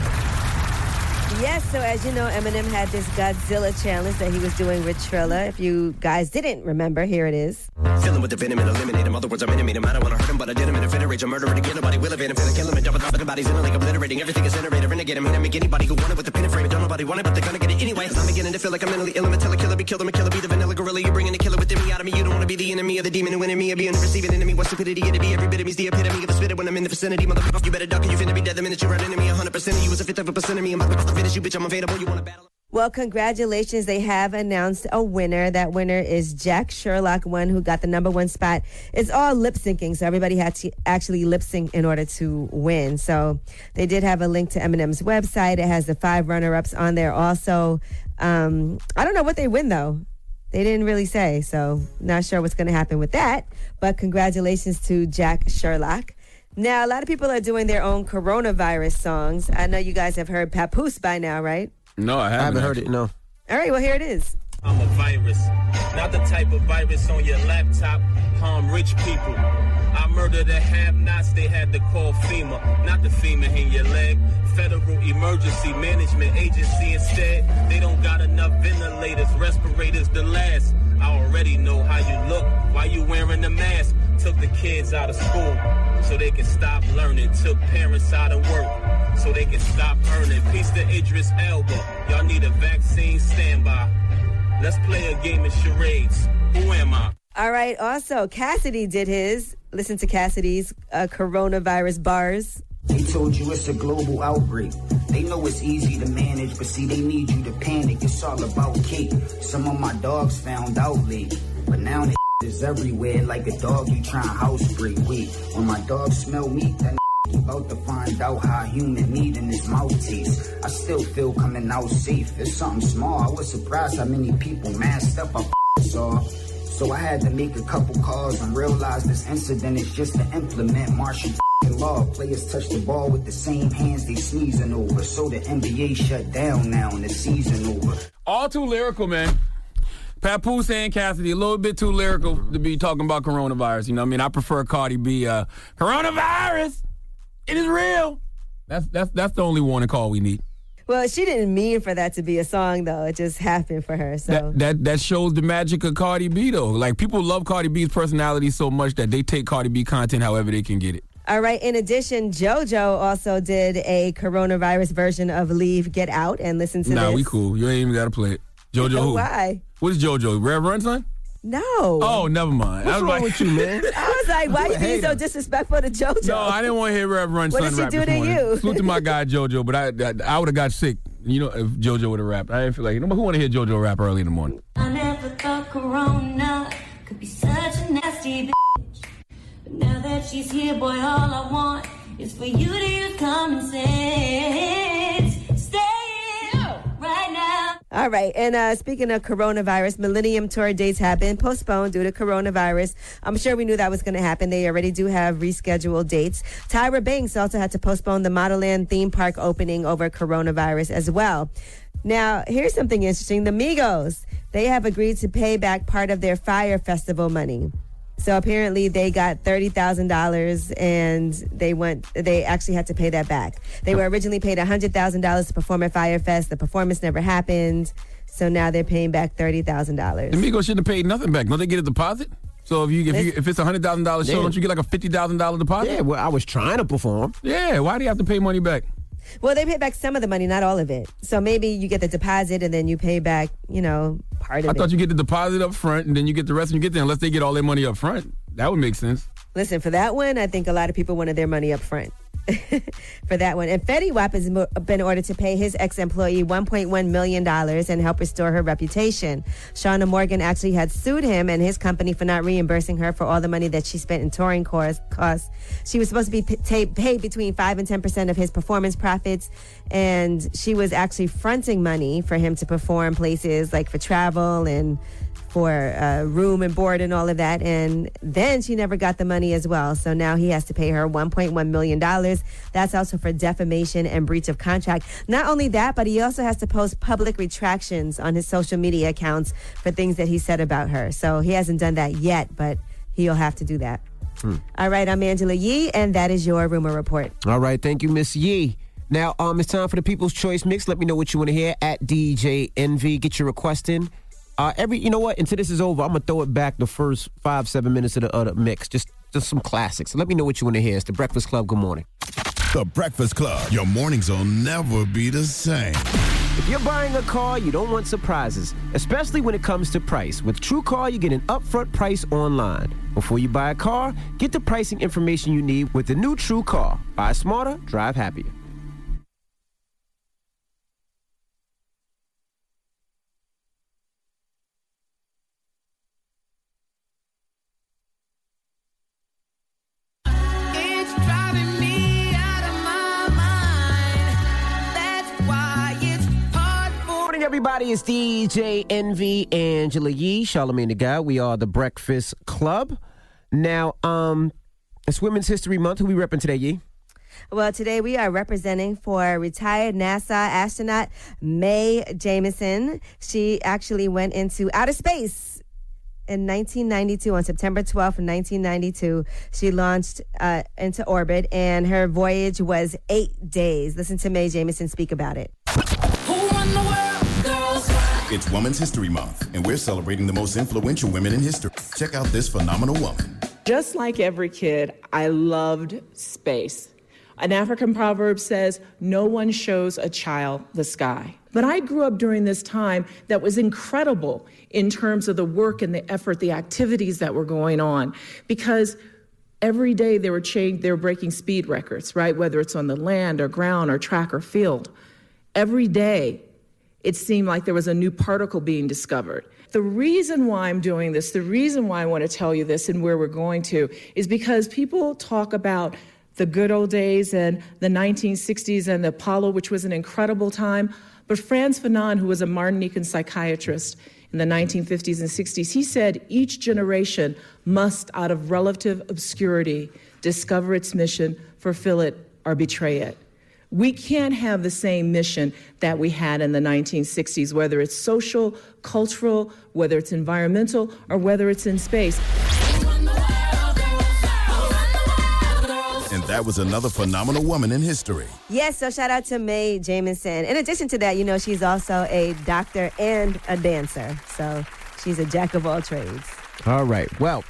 Yes, so as you know, Eminem had this Godzilla challenge that he was doing with Triller. If you guys didn't remember, here it is. Fill him with the venom and eliminate him. Other words, I'm intimate him. I don't want to hurt him, but I did him. And if it rage, I'm murdering again. Nobody will evade him. Finna kill him and double top of the bodies in like obliterating. Everything is innovative. Renegade him. And I make anybody who want it with the pin and frame. it. Don't nobody want it, but they're gonna get it anyway. I'm beginning to feel like I'm mentally ill. I'm a killer, killer, be killed. I'm a killer, be the vanilla gorilla. You're bringing the killer within me out of me. You don't want to be the enemy of the demon who me. Or being receiving enemy. What stupidity it'd be. Every bit of me's the epitome of a spitter when I'm in the vicinity. Motherfucker, you better duck or you finna be dead the minute you run into me. 100% of you is a fifth of a percent of me. To finish you, bitch. I'm available. You wanna battle? Well, congratulations. They have announced a winner. That winner is Jack Sherlock, one who got the number one spot. It's all lip syncing, so everybody had to actually lip sync in order to win. So they did have a link to Eminem's website. It has the five runner ups on there also. Um, I don't know what they win, though. They didn't really say, so not sure what's going to happen with that. But congratulations to Jack Sherlock. Now, a lot of people are doing their own coronavirus songs. I know you guys have heard Papoose by now, right? No, I haven't, I haven't heard it. No. All right, well, here it is. I'm a virus, not the type of virus on your laptop. Harm rich people. I murder the have-nots. They had to call FEMA, not the FEMA in your leg. Federal Emergency Management Agency instead. They don't got enough ventilators, respirators to last. I already know how you look. Why you wearing the mask? Took the kids out of school so they can stop learning. Took parents out of work so they can stop earning. Peace to Idris Elba. Y'all need a vaccine standby. Let's play a game of charades. Who am I? All right. Also, Cassidy did his. Listen to Cassidy's uh, coronavirus bars. They told you it's a global outbreak. They know it's easy to manage, but see, they need you to panic. It's all about cake. Some of my dogs found out late, but now they is everywhere like a dog you trying house break. Wait, when my dog smell meat, that you about to find out how human meat in his mouth tastes. I still feel coming out safe. It's something small. I was surprised how many people masked up I saw. So I had to make a couple calls and realize this incident is just to implement martial law. Players touch the ball with the same hands they sneezing over. So the NBA shut down now and the season over. All too lyrical, man. Papoose and Cassidy, a little bit too lyrical to be talking about coronavirus. You know what I mean? I prefer Cardi B. Uh, coronavirus! It is real! That's, that's, that's the only warning call we need. Well, she didn't mean for that to be a song, though. It just happened for her. So That, that that shows the magic of Cardi B, though. Like, people love Cardi B's personality so much that they take Cardi B content however they can get it. All right. In addition, JoJo also did a coronavirus version of Leave, Get Out, and listen to nah, this. we cool. You ain't even got to play it. JoJo oh, who? Why? What is JoJo? Rev Run, son? No. Oh, never mind. What's I was wrong like, with you, man? I was like, why you being so disrespectful to JoJo? No, I didn't want to hear Rev Run What did she do to morning. you? Salute to my guy JoJo, but I I, I would have got sick. You know, if JoJo would have rapped, I didn't feel like you know. Who want to hear JoJo rap early in the morning? I never thought Corona could be such a nasty bitch. But now that she's here, boy, all I want is for you to use common sense. Stay in right now. All right. And uh, speaking of coronavirus, Millennium Tour dates have been postponed due to coronavirus. I'm sure we knew that was going to happen. They already do have rescheduled dates. Tyra Banks also had to postpone the Model Land theme park opening over coronavirus as well. Now, here's something interesting. The Migos, they have agreed to pay back part of their Fyre Festival money. So apparently they got thirty thousand dollars, and they went. They actually had to pay that back. They were originally paid hundred thousand dollars to perform at Fyre Fest. The performance never happened, so now they're paying back thirty thousand dollars. The Migos shouldn't have paid nothing back. Don't they get a deposit? So if you if, you, if it's a hundred thousand dollars show, Yeah. don't you get like a fifty thousand dollar deposit? Yeah, well, I was trying to perform. Yeah, why do you have to pay money back? Well, they pay back some of the money, not all of it. So maybe you get the deposit, and then you pay back, you know, part of I it. I thought you get the deposit up front and then you get the rest when you get there, unless they get all their money up front. That would make sense. Listen, for that one, I think a lot of people wanted their money up front. for that one. And Fetty Wap has been ordered to pay his ex employee $1.1 million and help restore her reputation. Shauna Morgan actually had sued him and his company for not reimbursing her for all the money that she spent in touring costs. She was supposed to be paid between 5 and 10% of his performance profits. And she was actually fronting money for him to perform places like for travel and for uh, room and board and all of that. And then she never got the money as well. So now he has to pay her $1.1 million. That's also for defamation and breach of contract. Not only that, but he also has to post public retractions on his social media accounts for things that he said about her. So he hasn't done that yet, but he'll have to do that. All right, I'm Angela Yee, and that is your rumor report. All right, thank you, Miss Yee. Now, um, it's time for the People's Choice Mix. Let me know what you want to hear at DJ Envy. Get your request in. Uh, every, you know what? Until this is over, I'm gonna throw it back the first five, seven minutes of the, of the mix. Just, just some classics. Let me know what you want to hear. It's the Breakfast Club. Good morning. The Breakfast Club. Your mornings will never be the same. If you're buying a car, you don't want surprises, especially when it comes to price. With TrueCar, you get an upfront price online. Before you buy a car, get the pricing information you need with the new TrueCar. Buy smarter, drive happier. Everybody. It's DJ Envy, Angela Yee, Charlemagne the Guy. We are the Breakfast Club. Now, um, it's Women's History Month. Who we repping today, Yee? Well, today we are representing for retired NASA astronaut Mae Jemison. She actually went into outer space in 1992 on September 12th, 1992. She launched uh, into orbit, and her voyage was eight days. Listen to Mae Jemison speak about it. It's Women's History Month, and we're celebrating the most influential women in history. Check out this phenomenal woman. Just like every kid, I loved space. An African proverb says, No one shows a child the sky. But I grew up during this time that was incredible in terms of the work and the effort, the activities that were going on, because every day they were changing, they were breaking speed records, right? Whether it's on the land or ground or track or field. Every day it seemed like there was a new particle being discovered. The reason why I'm doing this, the reason why I want to tell you this and where we're going to, is because people talk about the good old days and the 1960s and the Apollo, which was an incredible time. But Frantz Fanon, who was a Martinican psychiatrist in the 1950s and 60s, he said each generation must, out of relative obscurity, discover its mission, fulfill it, or betray it. We can't have the same mission that we had in the 1960s, whether it's social, cultural, whether it's environmental, or whether it's in space. And that was another phenomenal woman in history. Yes, so shout out to Mae Jemison. In addition to that, you know, she's also a doctor and a dancer. So she's a jack of all trades. All right. Well,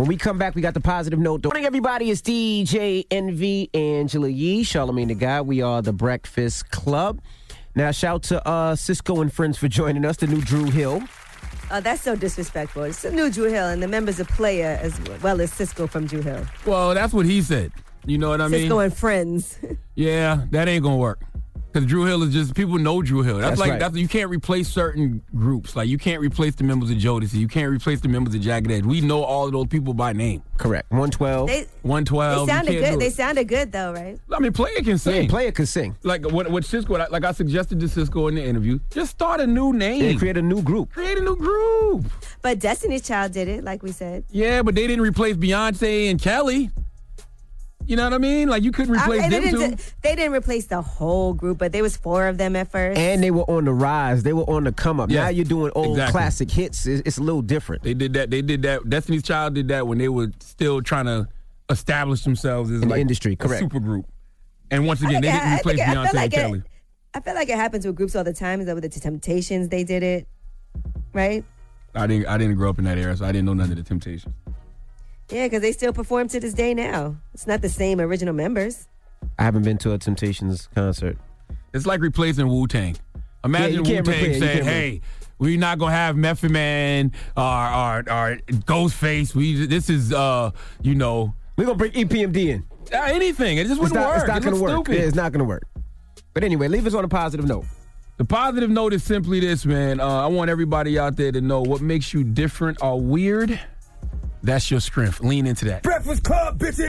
when we come back, we got the positive note. Good morning, everybody. It's DJ Envy Angela Yee, Charlemagne the Guy. We are the Breakfast Club. Now, shout to uh, Sisqó and friends for joining us, the new Dru Hill. Oh, that's so disrespectful. It's the new Dru Hill, and the member's a Playa as well as Sisqó from Dru Hill. Well, that's what he said. You know what I mean? Sisqó and friends. Yeah, that ain't gonna work. Because Dru Hill is just people know Dru Hill. That's, That's like right. that's you can't replace certain groups. Like you can't replace the members of Jodeci. You can't replace the members of Jagged Edge. We know all of those people by name. Correct. One twelve. They, One they sounded good. They sounded good though, right? I mean, Playa can sing. Playa can sing. Like what? What Sisqó? Like I suggested to Sisqó in the interview. Just start a new name. Yeah, create a new group. Create a new group. But Destiny's Child did it, like we said. Yeah, but they didn't replace Beyonce and Kelly. You know what I mean? Like you couldn't replace I- they, them two. didn't, they didn't replace the whole group, but there was four of them at first. And they were on the rise. They were on the come up. Yeah, Now you're doing old exactly. classic hits. It's, it's a little different. They did that. They did that. Destiny's Child did that when they were still trying to establish themselves as In the industry, a correct. super group. And once I again, they think- didn't I replace I Beyonce feel like and it- Kelly. I feel like it happens with groups all the time. Is that with the Temptations they did it, right? I didn't. I didn't grow up in that era, so I didn't know none of the Temptations. Yeah, because they still perform to this day now. It's not the same original members. I haven't been to a Temptations concert. It's like replacing Wu Tang. Imagine you Wu can't Tang replace- you said, can't "Hey, we're not gonna have Method Man or or, or Ghostface. We this is uh you know we're gonna bring E EPMD in. Uh, anything. It just wouldn't not, work. it's not It going to work. stupid. Yeah, it's not going to work. But anyway, leave us on a positive note. The positive note is simply this, man. Uh, I want everybody out there to know what makes you different or weird. That's your strength. Lean into that. Breakfast Club, bitches.